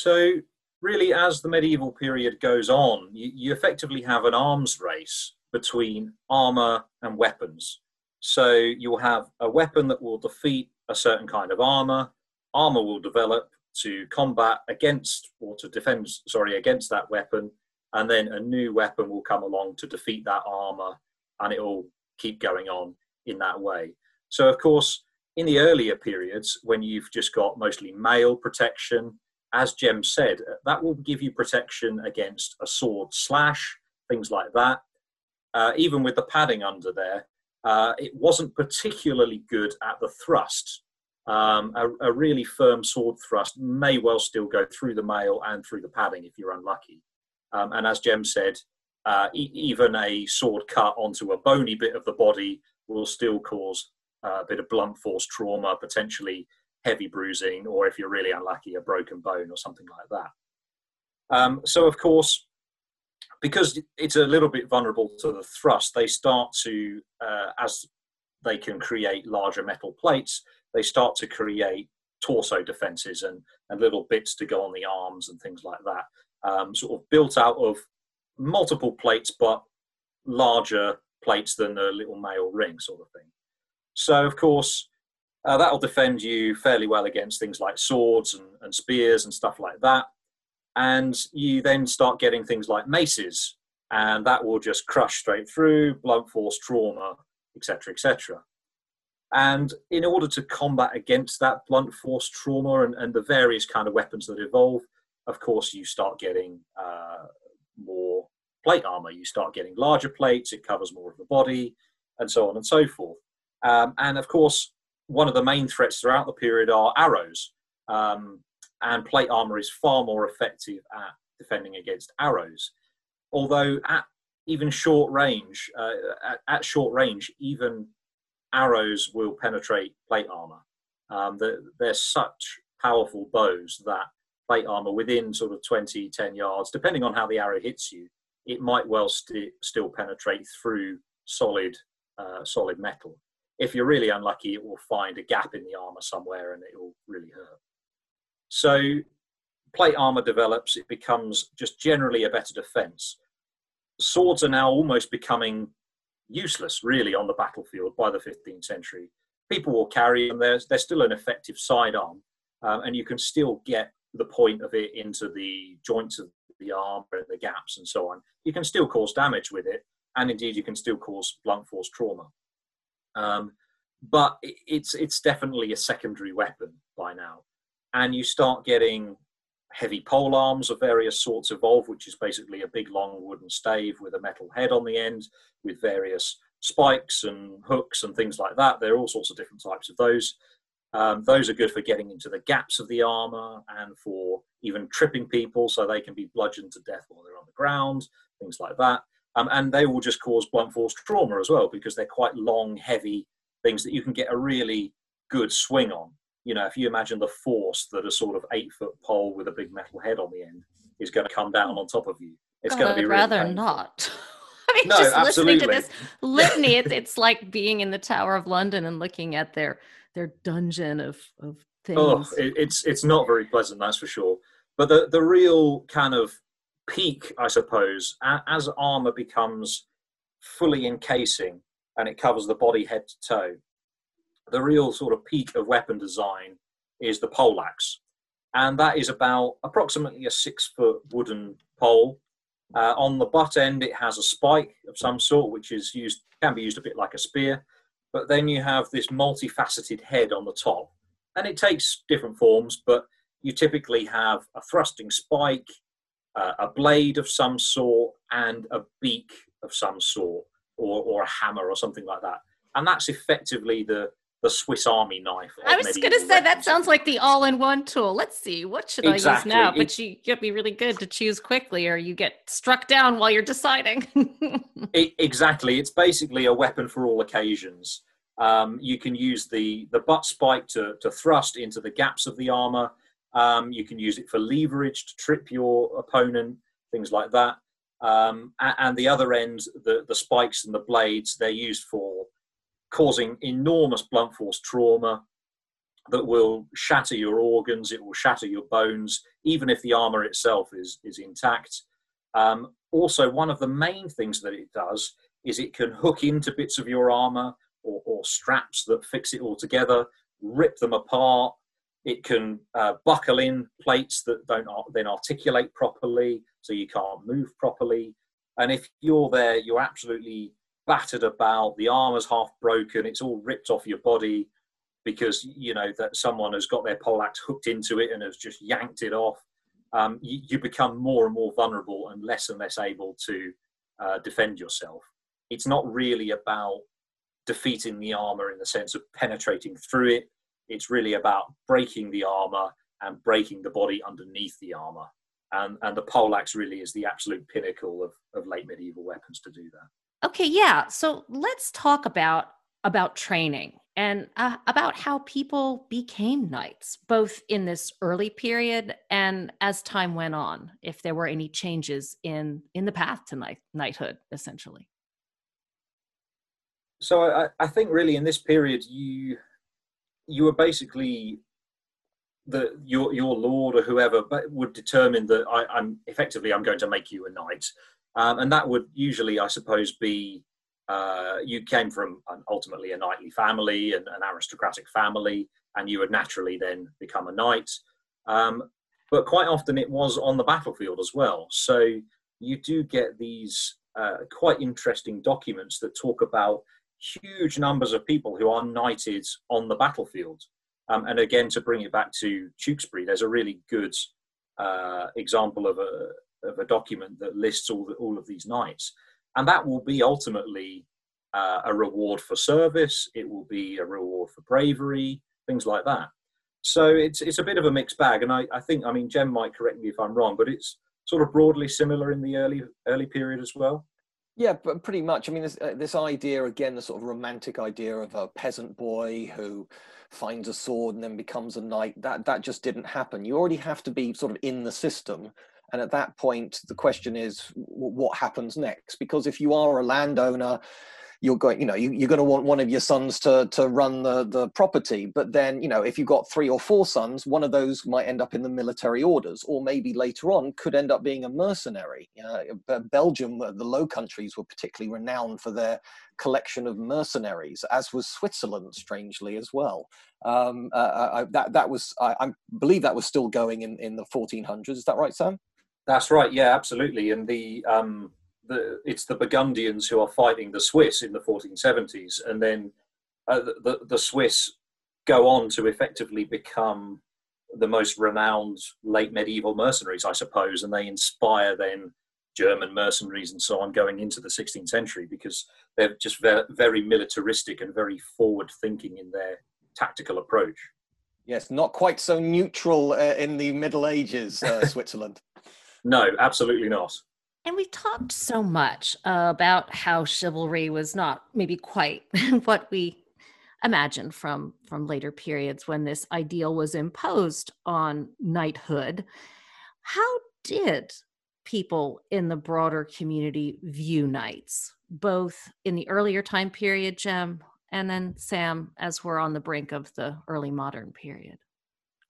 B: So, really, as the medieval period goes on, you, you effectively have an arms race between armor and weapons. So you'll have a weapon that will defeat a certain kind of armor. Armor will develop to combat against or to defend, sorry, against that weapon. And then a new weapon will come along to defeat that armor and it will keep going on in that way. So, of course, in the earlier periods, when you've just got mostly mail protection, as Jem said, that will give you protection against a sword slash, things like that. Uh, even with the padding under there, uh, it wasn't particularly good at the thrust. Um, a, a, really firm sword thrust may well still go through the mail and through the padding if you're unlucky. Um, and as Jem said, uh, e- even a sword cut onto a bony bit of the body will still cause uh, a bit of blunt force trauma, potentially heavy bruising, or if you're really unlucky, a broken bone or something like that. Um, so, of course, because it's a little bit vulnerable to the thrust, they start to, uh, as they can create larger metal plates, they start to create torso defenses and, and little bits to go on the arms and things like that, um, sort of built out of multiple plates but larger plates than the little mail ring sort of thing. So, of course, uh, that'll defend you fairly well against things like swords and, and spears and stuff like that and you then start getting things like maces and that will just crush straight through blunt force trauma etc etc And in order to combat against that blunt force trauma and, and the various kind of weapons that evolve, of course, you start getting uh, more plate armor. You start getting larger plates, it covers more of the body, and so on and so forth. Um, and of course, one of the main threats throughout the period are arrows. Um, and plate armor is far more effective at defending against arrows. Although at even short range, uh, at, at, short range, even arrows will penetrate plate armor. Um, they're, they're, such powerful bows that plate armor within sort of 20, 10 yards, depending on how the arrow hits you, it might well st- still penetrate through solid, uh, solid metal. If you're really unlucky, it will find a gap in the armor somewhere and it will really hurt. So plate armor develops, it becomes just generally a better defense. Swords are now almost becoming useless, really, on the battlefield by the 15th century. People will carry them, they're, they're still an effective sidearm, um, and you can still get the point of it into the joints of the arm, the gaps, and so on. You can still cause damage with it, and indeed, you can still cause blunt force trauma. Um, but it's it's definitely a secondary weapon by now, and you start getting heavy pole arms of various sorts evolve, which is basically a big long wooden stave with a metal head on the end with various spikes and hooks and things like that. There are all sorts of different types of those. Um, those are good for getting into the gaps of the armor and for even tripping people so they can be bludgeoned to death while they're on the ground, things like that. Um, and they will just cause blunt force trauma as well because they're quite long, heavy things that you can get a really good swing on you know, if you imagine the force that a sort of eight foot pole with a big metal head on the end is going to come down on top of you, it's going to be really
D: rather
B: painful.
D: not. I mean,
B: No,
D: just
B: absolutely.
D: listening to this litany, it's, it's like being in the Tower of London and looking at their their dungeon of of things.
B: Oh, it, it's it's not very pleasant, that's for sure. But the the real kind of peak, I suppose, as armor becomes fully encasing and it covers the body head to toe, the real sort of peak of weapon design is the poleaxe, and that is about approximately a six foot wooden pole. Uh, on the butt end, it has a spike of some sort, which is used can be used a bit like a spear. But then you have this multifaceted head on the top, and it takes different forms. But you typically have a thrusting spike, uh, a blade of some sort, and a beak of some sort, or, or a hammer or something like that. And that's effectively the the Swiss Army knife.
D: I was going to say that sounds like the all-in-one tool. Let's see, what should I use
B: Exactly.
D: now? But
B: It-
D: you get be really good to choose quickly, or you get struck down while you're deciding.
B: It, exactly. It's basically a weapon for all occasions. Um, you can use the, the butt spike to, to thrust into the gaps of the armor. Um, you can use it for leverage to trip your opponent, things like that. Um, and, the other end, the, the spikes and the blades, they're used for causing enormous blunt force trauma that will shatter your organs, it will shatter your bones, even if the armor itself is, is intact. Um, also, one of the main things that it does is it can hook into bits of your armor or, or straps that fix it all together, rip them apart. It can uh, buckle in plates that don't then articulate properly, so you can't move properly. And if you're there, you're absolutely battered about. The armor's half broken. It's all ripped off your body because you know that someone has got their poleaxe hooked into it and has just yanked it off. Um, you, you become more and more vulnerable and less and less able to uh, defend yourself. It's not really about defeating the armor in the sense of penetrating through it. It's really about breaking the armor and breaking the body underneath the armor. And, and the poleaxe really is the absolute pinnacle of, of late medieval weapons to do that.
D: okay, yeah. So let's talk about about training and uh, about how people became knights, both in this early period and as time went on. If there were any changes in in the path to knight, knighthood, essentially.
B: So I, I think really in this period you you were basically your your lord or whoever would determine that I, I'm effectively I'm going to make you a knight, um, and that would usually I suppose be uh, you came from an, ultimately a knightly family and an aristocratic family, and you would naturally then become a knight. Um, but quite often it was on the battlefield as well. So you do get these uh, quite interesting documents that talk about huge numbers of people who are knighted on the battlefield. Um, and again, to bring it back to Tewkesbury, there's a really good uh, example of a of a document that lists all the, all of these knights, and that will be ultimately uh, a reward for service. It will be a reward for bravery, things like that. So it's it's a bit of a mixed bag, and I, I think I mean Jem might correct me if I'm wrong, but it's sort of broadly similar in the early early period as well.
C: Yeah, but pretty much. I mean, this, uh, this idea again, the sort of romantic idea of a peasant boy who finds a sword and then becomes a knight. That that just didn't happen. You already have to be sort of in the system, and at that point, the question is, what happens next? Because if you are a landowner you're going you know you, are going to want one of your sons to to run the the property. But then you know if you've got three or four sons one of those might end up in the military orders or maybe later on could end up being a mercenary. Uh, belgium uh, the low countries were particularly renowned for their collection of mercenaries as was switzerland strangely as well. Um, uh, I, that that was I, I believe that was still going in in the 1400s is that right sam?
B: That's right. Yeah absolutely. And the um the, it's the Burgundians who are fighting the Swiss in the 1470s, and then uh, the, the Swiss go on to effectively become the most renowned late medieval mercenaries, I suppose, and they inspire then German mercenaries and so on going into the 16th century because they're just very, very militaristic and very forward thinking in their tactical approach.
C: Yes, not quite so neutral uh, in the Middle Ages, uh, Switzerland.
B: no, absolutely not.
D: And we've talked so much about how chivalry was not maybe quite what we imagined from from later periods when this ideal was imposed on knighthood. How did people in the broader community view knights, both in the earlier time period, Jem, and then Sam, as we're on the brink of the early modern period?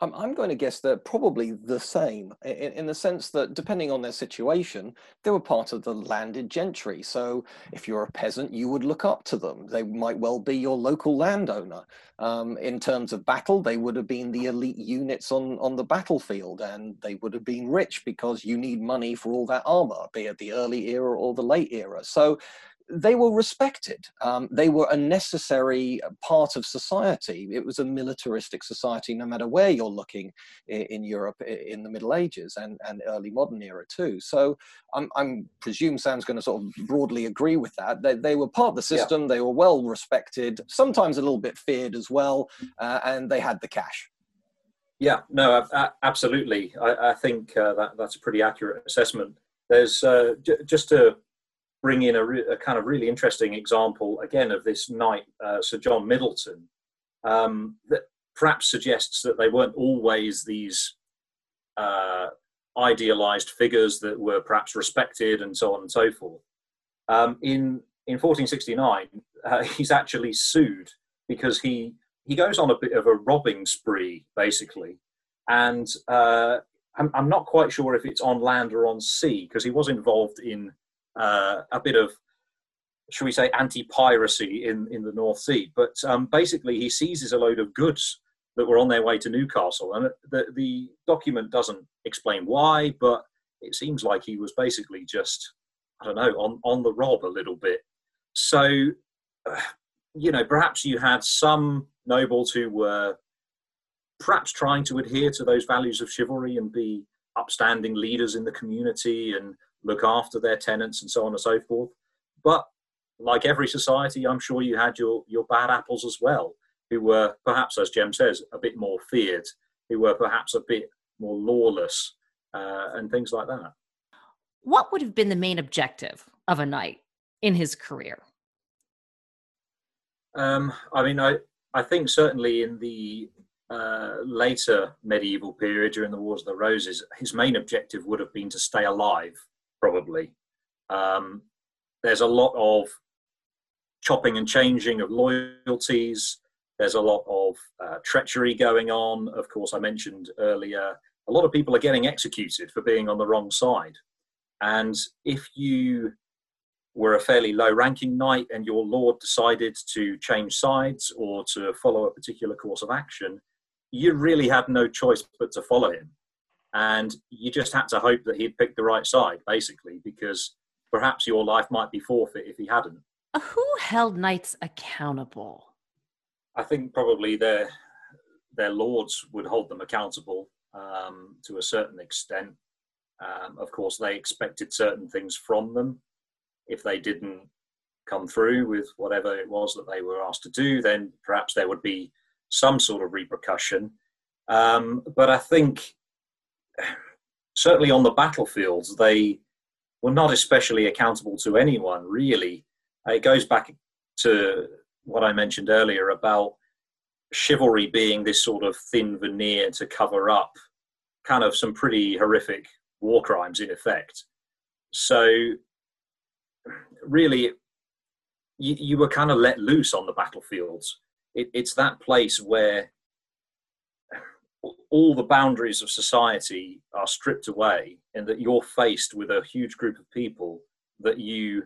C: I'm, I'm going to guess they're probably the same in, in, the sense that depending on their situation, they were part of the landed gentry. So if you're a peasant, you would look up to them. They might well be your local landowner. Um, in terms of battle, they would have been the elite units on, on the battlefield and they would have been rich because you need money for all that armor, be it the early era or the late era. So they were respected. Um, they were a necessary part of society. It was a militaristic society, no matter where you're looking in, in Europe in the Middle Ages and, and early modern era too. So I'm, I'm presume Sam's going to sort of broadly agree with that. They, they were part of the system. Yeah. They were well respected, sometimes a little bit feared as well, uh, and they had the cash.
B: Yeah, no, absolutely. I, I think uh, that that's a pretty accurate assessment. There's uh, j- just to bring in a, re- a, kind of really interesting example again of this knight, uh, Sir John Middleton, um, that perhaps suggests that they weren't always these uh, idealized figures that were perhaps respected and so on and so forth. Um, in in 1469, uh, he's actually sued because he he goes on a bit of a robbing spree, basically, and uh, I'm, I'm not quite sure if it's on land or on sea because he was involved in uh, a bit of should we say anti-piracy in, in the North Sea. But um, basically, he seizes a load of goods that were on their way to Newcastle, and the the document doesn't explain why, but it seems like he was basically just I don't know on on the rob a little bit. So, uh, you know, perhaps you had some nobles who were perhaps trying to adhere to those values of chivalry and be upstanding leaders in the community and look after their tenants and so on and so forth. But like every society, I'm sure you had your, your bad apples as well, who were perhaps, as Jem says, a bit more feared, who were perhaps a bit more lawless, uh, and things like that.
D: What would have been the main objective of a knight in his career?
B: Um, I mean, I, I think certainly in the uh, later medieval period during the Wars of the Roses, his main objective would have been to stay alive probably. Um, there's a lot of chopping and changing of loyalties. There's a lot of uh, treachery going on. Of course, I mentioned earlier, a lot of people are getting executed for being on the wrong side. And if you were a fairly low ranking knight and your lord decided to change sides or to follow a particular course of action, you really had no choice but to follow him and you just had to hope that he'd picked the right side, basically, because perhaps your life might be forfeit if he hadn't.
D: Who held knights accountable?
B: I think probably their their lords would hold them accountable um, to a certain extent. Um, of course, they expected certain things from them. If they didn't come through with whatever it was that they were asked to do, then perhaps there would be some sort of repercussion. Um, but I think certainly on the battlefields, they were not especially accountable to anyone, really. Uh, it goes back to what I mentioned earlier about chivalry being this sort of thin veneer to cover up kind of some pretty horrific war crimes in effect. So, really, you, you were kind of let loose on the battlefields. It, it's that place where all the boundaries of society are stripped away and that you're faced with a huge group of people that you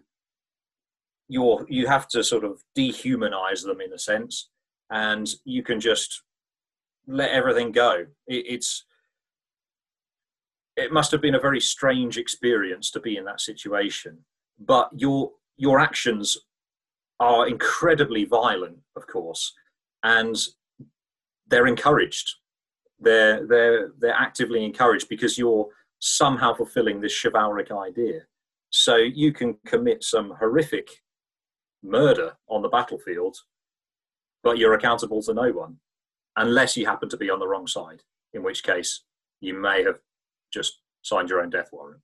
B: you're you have to sort of dehumanize them in a sense. And you can just let everything go. It, it's it must have been a very strange experience to be in that situation. But your your actions are incredibly violent of course and they're encouraged they're they're they're actively encouraged because you're somehow fulfilling this chivalric idea. So you can commit some horrific murder on the battlefield but you're accountable to no one unless you happen to be on the wrong side in which case you may have just signed your own death warrant.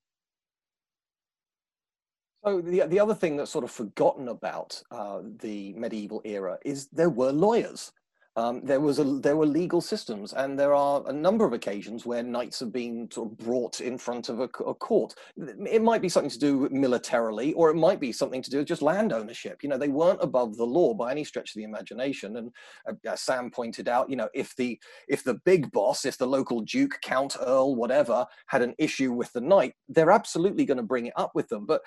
C: So the, the other thing that's sort of forgotten about uh, the medieval era is there were lawyers um, there was a there were legal systems, and there are a number of occasions where knights have been sort of brought in front of a, a, court. It might be something to do militarily, or it might be something to do with just land ownership. You know, they weren't above the law by any stretch of the imagination. And uh, Sam pointed out, you know, if the if the big boss, if the local duke, count, earl, whatever, had an issue with the knight, they're absolutely going to bring it up with them. But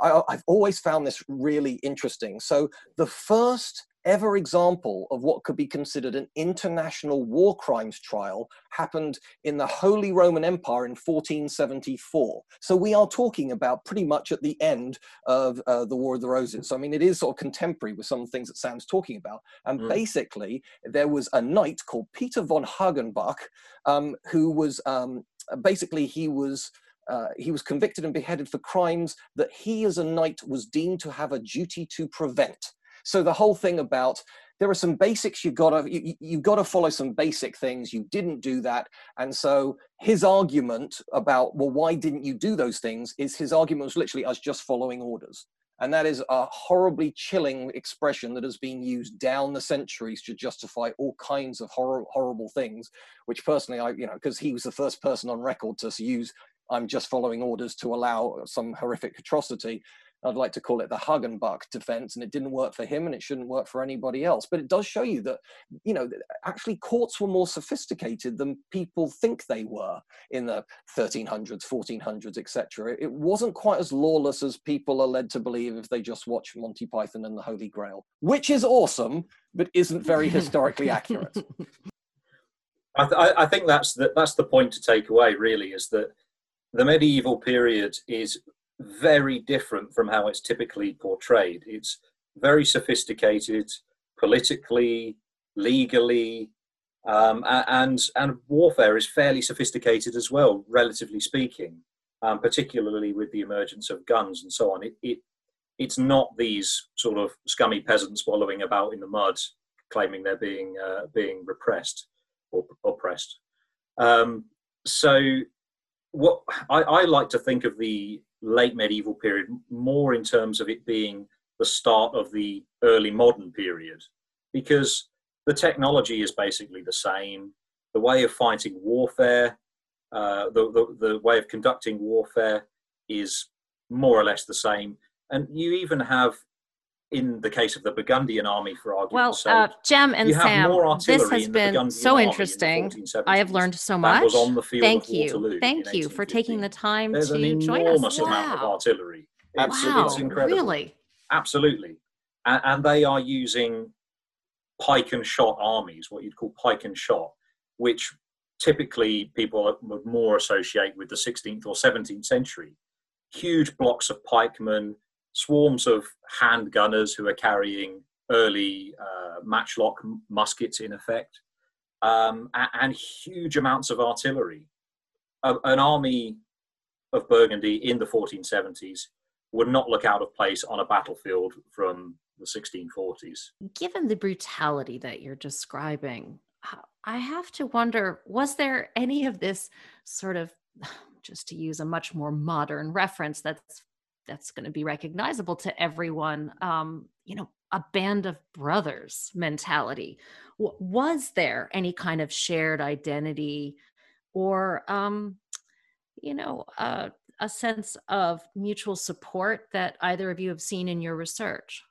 C: I, I've always found this really interesting. So the first ever example of what could be considered an international war crimes trial happened in the Holy Roman Empire in 1474. So we are talking about pretty much at the end of uh, the War of the Roses. So, I mean, it is sort of contemporary with some things that Sam's talking about. And mm. basically, there was a knight called Peter von Hagenbach um, who was um, basically, he was. Uh, he was convicted and beheaded for crimes that he as a knight was deemed to have a duty to prevent. So the whole thing about there are some basics you've got to you, you've got to follow some basic things. You didn't do that. And so his argument about well why didn't you do those things is his argument was literally us just following orders. And that is a horribly chilling expression that has been used down the centuries to justify all kinds of hor- horrible things which personally i you know because he was the first person on record to use i'm just following orders to allow some horrific atrocity I'd like to call it the Hagenbach defense, and it didn't work for him, and it shouldn't work for anybody else. But it does show you that, you know, actually courts were more sophisticated than people think they were in the 1300s, 1400s, etc. It wasn't quite as lawless as people are led to believe if they just watch Monty Python and the Holy Grail, which is awesome, but isn't very historically accurate.
B: I, th- I think that's the, that's the point to take away. Really, is that the medieval period is very different from how it's typically portrayed. It's very sophisticated politically, legally, um, and and warfare is fairly sophisticated as well, relatively speaking. Um, particularly with the emergence of guns and so on. It, it it's not these sort of scummy peasants wallowing about in the mud, claiming they're being uh, being repressed or oppressed. Um, so, what I, I, like to think of the late medieval period more in terms of it being the start of the early modern period. Because the technology is basically the same. The way of fighting warfare uh, the, the, the way of conducting warfare is more or less the same. And you even have in the case of the Burgundian army, for argument's
D: well, uh, Jem and Sam, this has been so interesting. In I have learned so much. Thank you, thank you for taking the time
B: There's
D: to join us.
B: enormous amount of artillery.
D: Absolutely, wow, it's incredible. Really,
B: absolutely, and, and they are using pike and shot armies, what you'd call pike and shot, which typically people would more associate with the 16th or 17th century. Huge blocks of pikemen swarms of hand gunners who are carrying early uh, matchlock muskets in effect, um, and, and, huge amounts of artillery. an army of Burgundy in the 1470s would not look out of place on a battlefield from the 1640s.
D: Given the brutality that you're describing, I have to wonder was there any of this sort of just to use a much more modern reference that's that's going to be recognizable to everyone um, you know a band of brothers mentality. W- was there any kind of shared identity or um, you know uh, a sense of mutual support that either of you have seen in your research?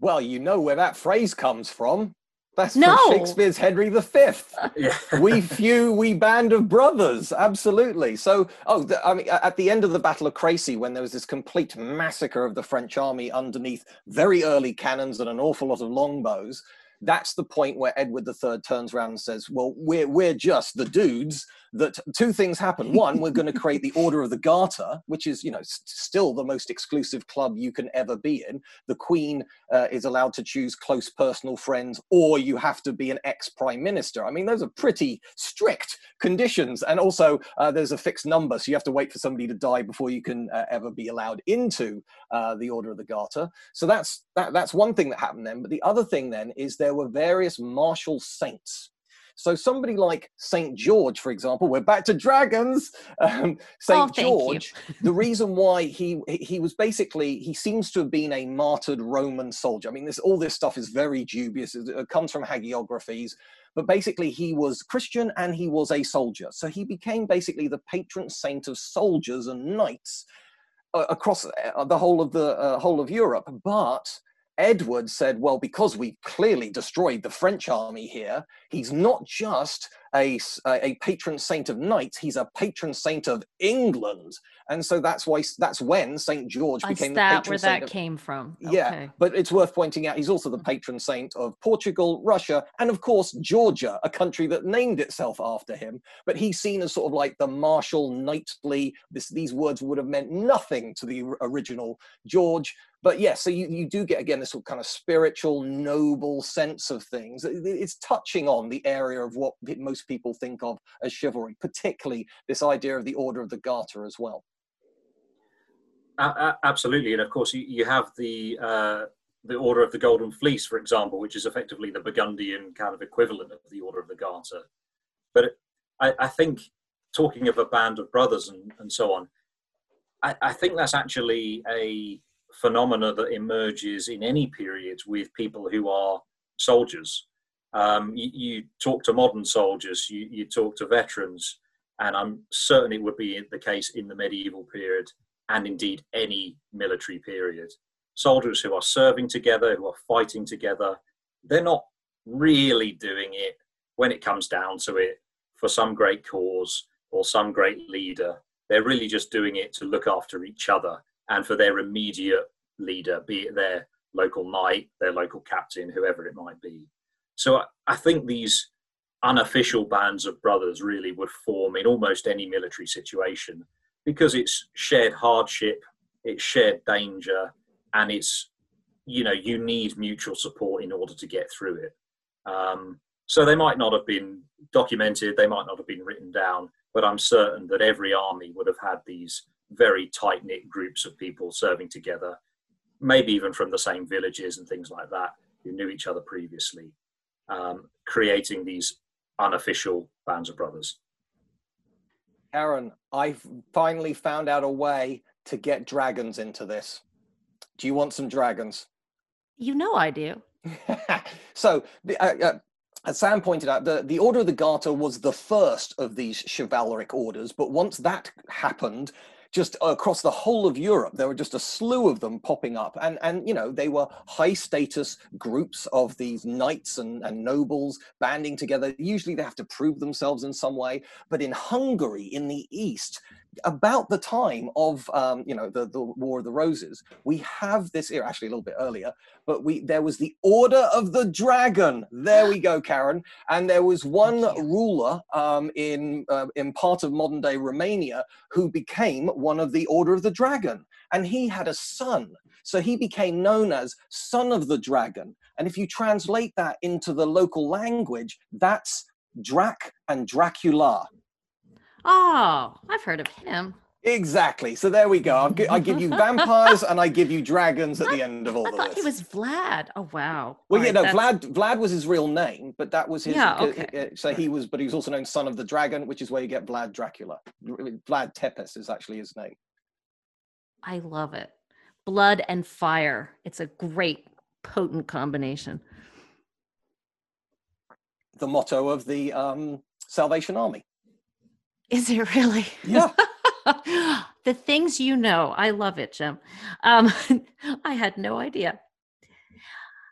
C: Well you know where that phrase comes from that's
D: no.
C: from Shakespeare's Henry V. Yeah. we few, we band of brothers. Absolutely. So, oh, the, I mean, at the end of the Battle of Crecy, when there was this complete massacre of the French army underneath very early cannons and an awful lot of longbows, that's the point where Edward III turns around and says, "Well, we're we're just the dudes that two things happen. One, we're going to create the Order of the Garter, which is, you know, st- still the most exclusive club you can ever be in. The Queen uh, is allowed to choose close personal friends, or you have to be an ex prime minister. I mean, those are pretty strict conditions. And also, uh, there's a fixed number, so you have to wait for somebody to die before you can uh, ever be allowed into uh, the Order of the Garter. So that's that, that's one thing that happened then. But the other thing then is there were various martial saints so somebody like Saint George, for example, we're back to dragons. Um, Saint oh, George, the reason why he he was basically he seems to have been a martyred Roman soldier. I mean, this all this stuff is very dubious. It comes from hagiographies. But basically, he was Christian and he was a soldier. So he became basically the patron saint of soldiers and knights uh, across uh, the whole of the uh, whole of Europe. But Edward said, well, because we've clearly destroyed the French army here, he's not just a, a patron saint of knights, he's a patron saint of England. And so that's why that's when St. George became that
D: the patron
C: where
D: saint
C: that
D: of, came from.
C: Yeah, but it's worth pointing out he's also the patron saint of Portugal, Russia, and of course Georgia, a country that named itself after him. But he's seen as sort of like the martial, knightly. This, these words would have meant nothing to the original George but yeah, so you, you do get again this sort of kind of spiritual, noble sense of things. It's touching on the area of what most people think of as chivalry, particularly this idea of the Order of the Garter as well.
B: Uh, absolutely, and of course you, you have the uh, the Order of the Golden Fleece, for example, which is effectively the Burgundian kind of equivalent of the Order of the Garter. But I, I think talking of a band of brothers and, and so on, I, I think that's actually a phenomena that emerges in any period with people who are soldiers. Um, you, you, talk to modern soldiers, you, you, talk to veterans, and I'm certain it would be the case in the medieval period and indeed any military period. Soldiers who are serving together, who are fighting together, they're not really doing it when it comes down to it for some great cause or some great leader. They're really just doing it to look after each other and for their immediate leader, be it their local knight, their local captain, whoever it might be. So I think these unofficial bands of brothers really would form in almost any military situation because it's shared hardship, it's shared danger, and it's you know you need mutual support in order to get through it. Um, so they might not have been documented, they might not have been written down, but I'm certain that every army would have had these very tight knit groups of people serving together, maybe even from the same villages and things like that, who knew each other previously, um, creating these unofficial bands of brothers.
C: Karen, I've finally found out a way to get dragons into this. Do you want some dragons?
D: You know I do.
C: so, uh, uh, as Sam pointed out, the, the Order of the Garter was the first of these chivalric orders, but once that happened, just across the whole of Europe, there were just a slew of them popping up. And, and you know, they were high status groups of these knights and, and nobles banding together. Usually they have to prove themselves in some way. But in Hungary, in the East, about the time of um, you know the, the War of the Roses, we have this here actually a little bit earlier, but we there was the Order of the Dragon. There we go, Karen. And there was one ruler um, in uh, in part of modern day Romania who became one of the Order of the Dragon. and he had a son. So he became known as son of the dragon. And if you translate that into the local language, that's Drac and Dracula.
A: Oh, I've heard of him.
C: Exactly. So there we go. I give you vampires and I give you dragons at the end of all this.
A: I
C: of
A: thought
C: this.
A: he was Vlad. Oh wow.
C: well,
A: All
C: yeah,
A: right,
C: no,
A: that's-
C: Vlad. Vlad was his real name, but that was his.
A: Yeah,
C: uh,
A: okay.
C: uh, So he was, but he was also known as Son of the Dragon, which is where you get Vlad Dracula. Vlad Tepes is actually his name.
A: I love it. Blood and fire. It's a great, potent combination.
C: The motto of the um, Salvation Army.
A: Is it really?
C: Yeah.
A: the things you know. I love it, Jem. Um, I had no idea.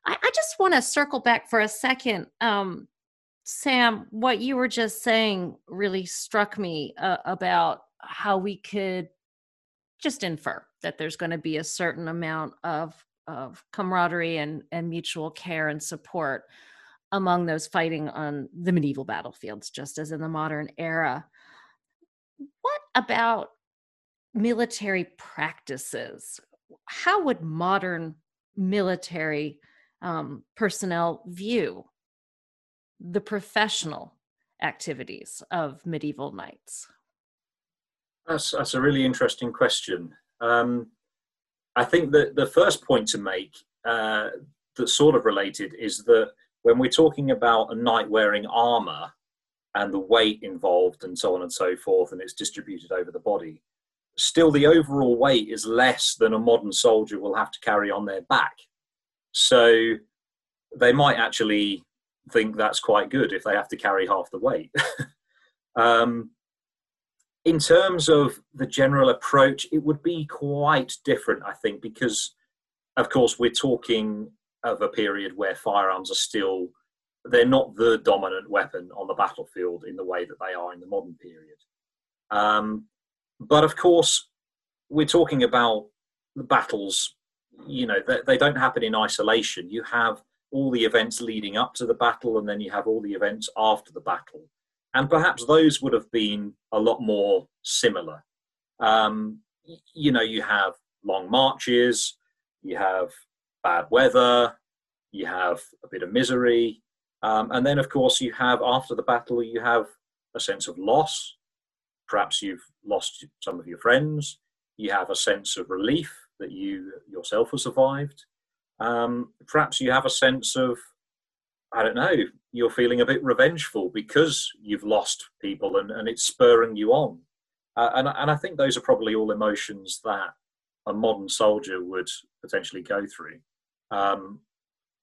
A: I, I just want to circle back for a second. Um, Sam, what you were just saying really struck me uh, about how we could just infer that there's going to be a certain amount of of camaraderie and, and mutual care and support among those fighting on the medieval battlefields, just as in the modern era. What about military practices? How would modern military um, personnel view the professional activities of medieval knights?
B: That's that's a really interesting question. Um, I think that the first point to make uh, that's sort of related is that when we're talking about a knight wearing armor and the weight involved and so on and so forth, and it's distributed over the body, still the overall weight is less than a modern soldier will have to carry on their back. So they might actually think that's quite good if they have to carry half the weight. um, in terms of the general approach, it would be quite different, I think, because, of course, we're talking of a period where firearms are still they're not the dominant weapon on the battlefield in the way that they are in the modern period. Um, but of course, we're talking about the battles. You know, they, they don't happen in isolation. You have all the events leading up to the battle, and then you have all the events after the battle and perhaps those would have been a lot more similar. Um, you know, you have long marches, you have bad weather, you have a bit of misery, um, and then of course you have after the battle you have a sense of loss. Perhaps you've lost some of your friends. You have a sense of relief that you yourself have survived. Um, perhaps you have a sense of I don't know, you're feeling a bit revengeful because you've lost people and, and it's spurring you on. Uh, and, and I think those are probably all emotions that a modern soldier would potentially go through. Um,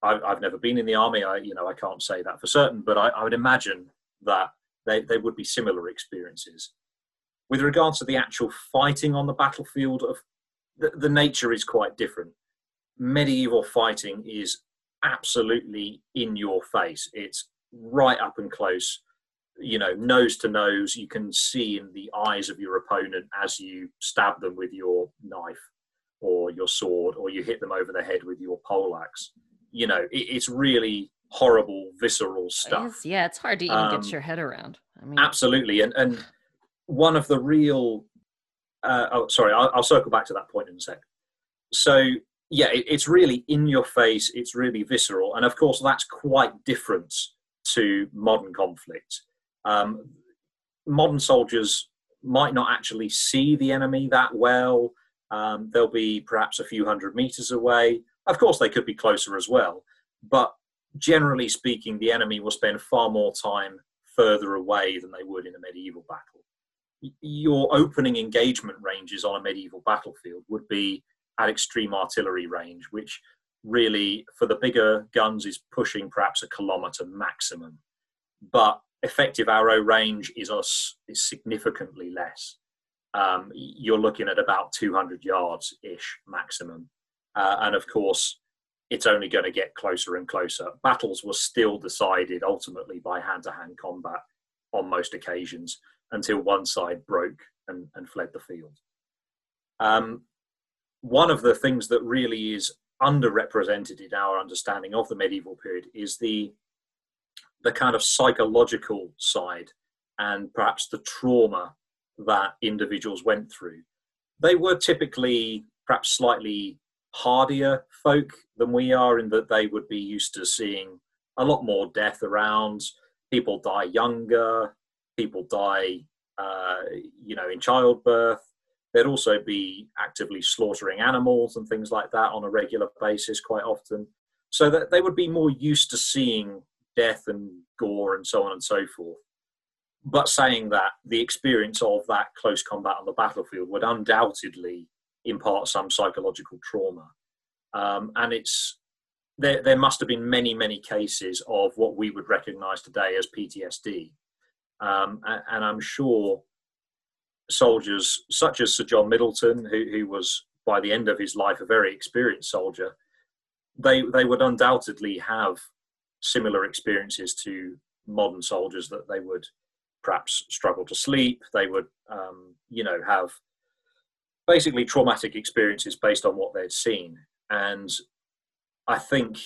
B: I, I've never been in the army, I, you know, I can't say that for certain, but I, I would imagine that they, they would be similar experiences. With regards to the actual fighting on the battlefield, of the, the nature is quite different. Medieval fighting is absolutely in your face. It's right up and close, you know, nose to nose. You can see in the eyes of your opponent as you stab them with your knife or your sword, or you hit them over the head with your poleaxe. You know, it, it's really horrible, visceral stuff.
A: It's- yeah, it's hard to even
B: Um,
A: get your head around. I mean,
B: Absolutely, and and one of the real. Uh, oh, sorry, I'll, I'll circle back to that point in a sec. So yeah, it, it's really in your face. It's really visceral, and of course that's quite different to modern conflict. Um, modern soldiers might not actually see the enemy that well. Um, they'll be perhaps a few hundred meters away. Of course, they could be closer as well, but generally speaking, the enemy will spend far more time further away than they would in a medieval battle. Your opening engagement ranges on a medieval battlefield would be at extreme artillery range, which really, for the bigger guns, is pushing perhaps a kilometre maximum. But effective arrow range is us is significantly less. Um, you're looking at about 200 yards ish maximum, uh, and of course, it's only going to get closer and closer. Battles were still decided ultimately by hand to hand combat on most occasions until one side broke and, and fled the field. Um, one of the things that really is underrepresented in our understanding of the medieval period is the the kind of psychological side and perhaps the trauma that individuals went through. They were typically perhaps slightly hardier folk than we are in that they would be used to seeing a lot more death around. People die younger. People die, uh, you know, in childbirth. They'd also be actively slaughtering animals and things like that on a regular basis quite often. So that they would be more used to seeing death and gore and so on and so forth. But saying that, the experience of that close combat on the battlefield would undoubtedly impart some psychological trauma. Um, and it's there, there must have been many, many cases of what we would recognize today as PTSD. Um, and, I'm sure soldiers such as Sir John Middleton, who, who was by the end of his life a very experienced soldier, they, they would undoubtedly have similar experiences to modern soldiers that they would perhaps struggle to sleep. They would, um, you know, have basically traumatic experiences based on what they'd seen. And I think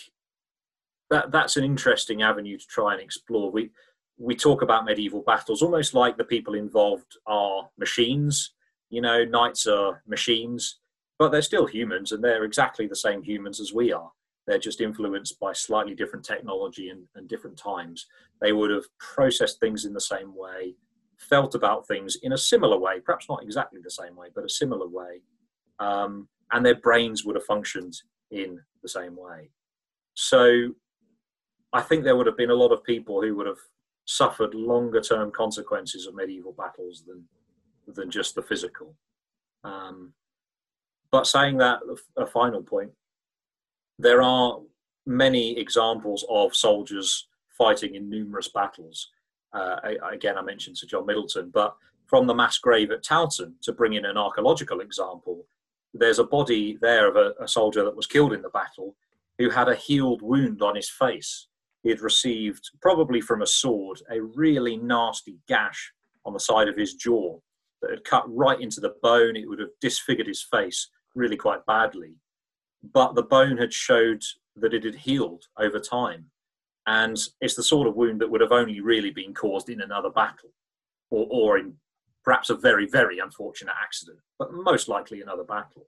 B: that that's an interesting avenue to try and explore. We we talk about medieval battles almost like the people involved are machines. You know, knights are machines, but they're still humans, and they're exactly the same humans as we are. They're just influenced by slightly different technology and, and different times. They would have processed things in the same way, felt about things in a similar way, perhaps not exactly the same way, but a similar way. Um, and their brains would have functioned in the same way. So I think there would have been a lot of people who would have suffered longer term consequences of medieval battles than than just the physical. Um, but saying that, a final point, there are many examples of soldiers fighting in numerous battles. Uh, I, again, I mentioned Sir John Middleton, but from the mass grave at Towton, to bring in an archaeological example, there's a body there of a, a soldier that was killed in the battle who had a healed wound on his face. He had received, probably from a sword, a really nasty gash on the side of his jaw that had cut right into the bone. It would have disfigured his face really quite badly. But the bone had showed that it had healed over time. And it's the sort of wound that would have only really been caused in another battle or, or in perhaps a very, very unfortunate accident, but most likely another battle.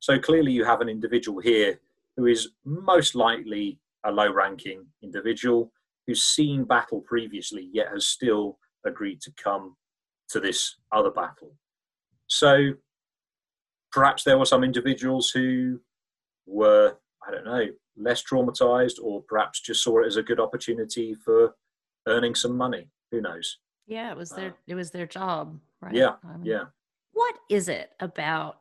B: So clearly, you have an individual here who is most likely a low ranking individual who's seen battle previously, yet has still agreed to come to this other battle. So perhaps there were some individuals who were, I don't know, less traumatized, or perhaps just saw it as a good opportunity for earning some money. Who knows?
D: Yeah, it was their uh, it was their job, right?
B: Yeah, I mean, yeah.
D: What is it about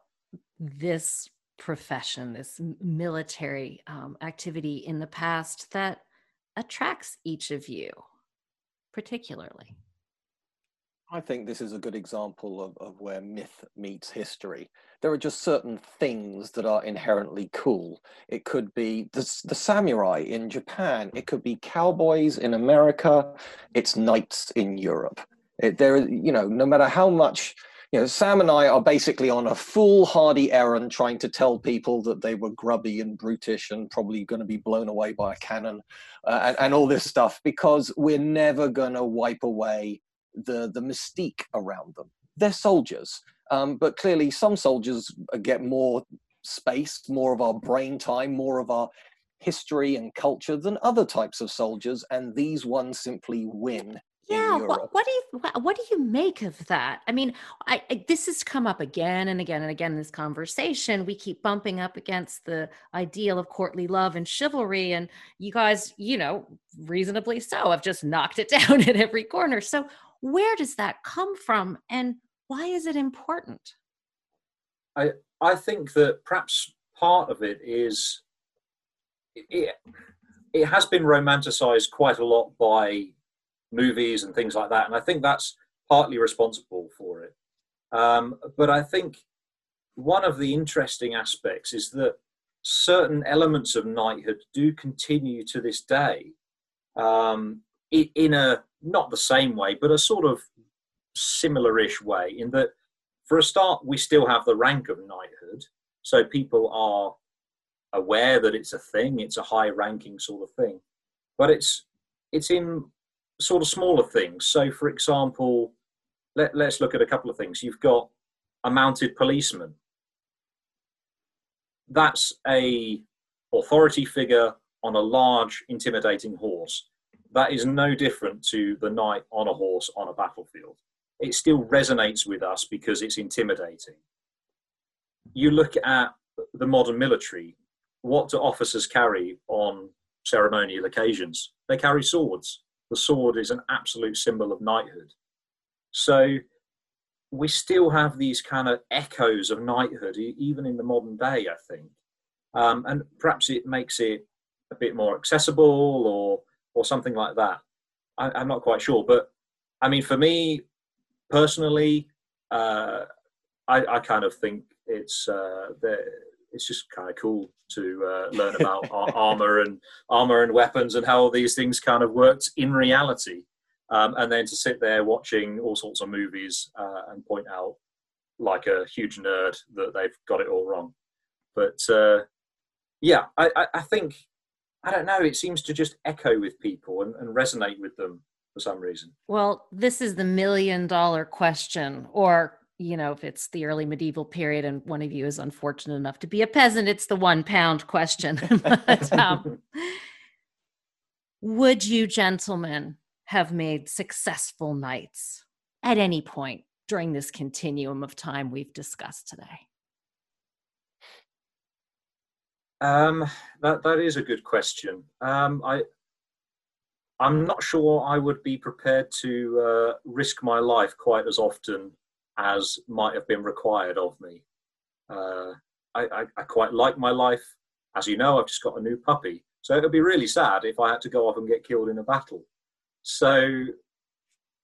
D: this profession, this military um, activity in the past that attracts each of you, particularly?
C: I think this is a good example of, of where myth meets history. There are just certain things that are inherently cool. It could be the, the samurai in Japan, it could be cowboys in America, it's knights in Europe. It, there, you know, no matter how much, you know, Sam and I are basically on a foolhardy errand trying to tell people that they were grubby and brutish and probably going to be blown away by a cannon uh, and, and all this stuff because we're never going to wipe away the the mystique around them. They're soldiers, um, but clearly some soldiers get more space, more of our brain time, more of our history and culture than other types of soldiers, and these ones simply win
D: yeah what, what, do you what, what, do you make of that? I mean I, I, this has come up again and again and again in this conversation. We keep bumping up against the ideal of courtly love and chivalry and you guys you know reasonably so have just knocked it down at every corner. So where does that come from and why is it important?
B: I i think that perhaps part of it is it, it has been romanticized quite a lot by movies and things like that and i think that's partly responsible for it. Um, but i think one of the interesting aspects is that certain elements of knighthood do continue to this day. Um, in a not the same way, but a sort of similar-ish way. In that, for a start, we still have the rank of knighthood, so people are aware that it's a thing. It's a high-ranking sort of thing, but it's it's in sort of smaller things. So, for example, let, let's look at a couple of things. You've got a mounted policeman. that's a authority figure on a large, intimidating horse. That is no different to the knight on a horse on a battlefield. It still resonates with us because it's intimidating. You look at the modern military, what do officers carry on ceremonial occasions? They carry swords. The sword is an absolute symbol of knighthood. So we still have these kind of echoes of knighthood, even in the modern day, I think. Um, and perhaps it makes it a bit more accessible or, or something like that. I, I'm not quite sure. But I mean, for me personally, uh, I, I, kind of think it's uh, it's just kind of cool to uh, learn about armor and armor and weapons and how all these things kind of worked in reality, um, and then to sit there watching all sorts of movies uh, and point out like a huge nerd that they've got it all wrong. But uh, yeah, I, I, I, think I don't know. It seems to just echo with people and, and resonate with them for some reason.
D: Well, this is the million dollar question, or you know, if it's the early medieval period and one of you is unfortunate enough to be a peasant, it's the one pound question. but, um, would you gentlemen have made successful knights at any point during this continuum of time we've discussed today?
B: Um, that that is a good question. Um, I I'm not sure I would be prepared to uh, risk my life quite as often as might have been required of me. Uh, I, I, I, quite like my life. As you know, I've just got a new puppy. So it would be really sad if I had to go off and get killed in a battle. So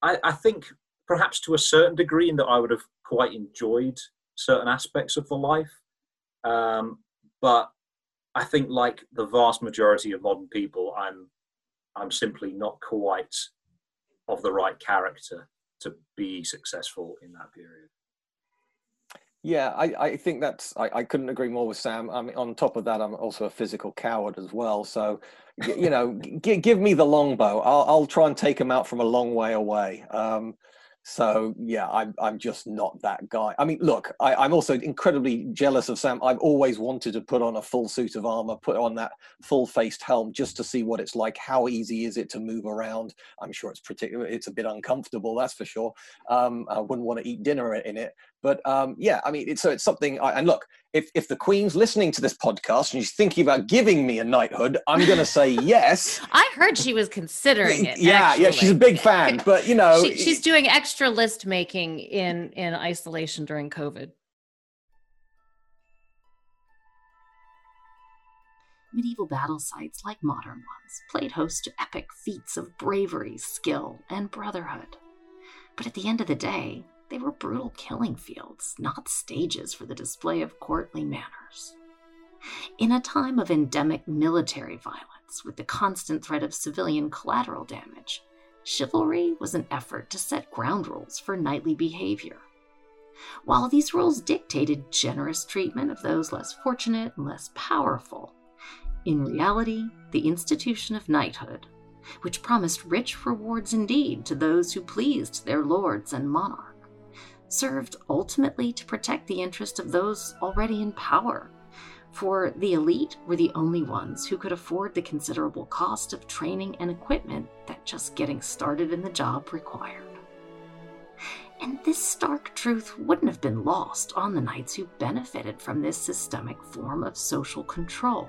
B: I, I think perhaps to a certain degree in that I would have quite enjoyed certain aspects of the life. Um, but I think like the vast majority of modern people, I'm I'm simply not quite of the right character to be successful in that period.
C: Yeah, I, I think that's I, I couldn't agree more with Sam. I mean, on top of that, I'm also a physical coward as well. So, you know, g- give me the longbow. I'll, I'll try and take him out from a long way away. Um, so yeah, I'm I'm just not that guy. I mean, look, I, am also incredibly jealous of Sam. I've always wanted to put on a full suit of armor, put on that full-faced helm, just to see what it's like. How easy is it to move around? I'm sure it's particular. It's a bit uncomfortable, that's for sure. Um, I wouldn't want to eat dinner in it, but um, yeah, I mean, it's, so it's something. I, and look, if if the Queen's listening to this podcast and she's thinking about giving me a knighthood, I'm going to say yes.
D: I heard she was considering it.
C: yeah, actually. yeah, she's a big fan, but you know,
D: she, she's doing extra list making in in isolation during COVID.
A: Medieval battle sites, like modern ones, played host to epic feats of bravery, skill, and brotherhood. But at the end of the day, they were brutal killing fields, not stages for the display of courtly manners. In a time of endemic military violence, with the constant threat of civilian collateral damage, chivalry was an effort to set ground rules for knightly behavior. While these rules dictated generous treatment of those less fortunate and less powerful, in reality, the institution of knighthood, which promised rich rewards indeed to those who pleased their lords and monarchs, served ultimately to protect the interest of those already in power. For the elite were the only ones who could afford the considerable cost of training and equipment that just getting started in the job required. And this stark truth wouldn't have been lost on the knights who benefited from this systemic form of social control.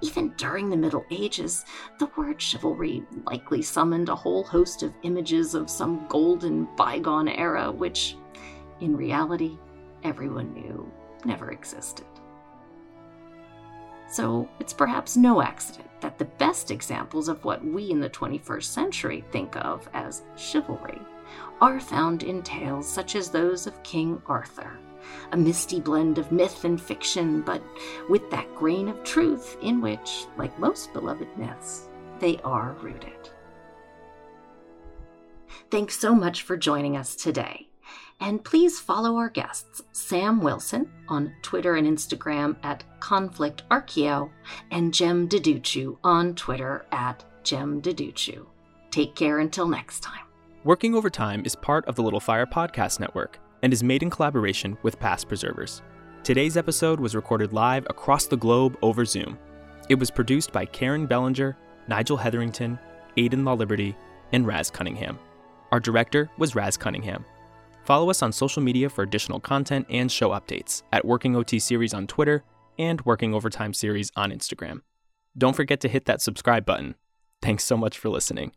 A: Even during the Middle Ages, the word chivalry likely summoned a whole host of images of some golden bygone era, which, in reality, everyone knew never existed. So it's perhaps no accident that the best examples of what we in the 21st century think of as chivalry are found in tales such as those of King Arthur a misty blend of myth and fiction, but with that grain of truth in which, like most beloved myths, they are rooted. Thanks so much for joining us today. And please follow our guests, Sam Wilson, on Twitter and Instagram at Conflict Archeo, and Jem Duducu on Twitter at Jem Duducu. Take care until next time.
E: Working Overtime is part of the Little Fire Podcast Network and is made in collaboration with Past Preservers. Today's episode was recorded live across the globe over Zoom. It was produced by Karen Bellinger, Nigel Hetherington, Aidan Law Liberty, and Raz Cunningham. Our director was Raz Cunningham. Follow us on social media for additional content and show updates at Working OT Series on Twitter and Working Overtime Series on Instagram. Don't forget to hit that subscribe button. Thanks so much for listening.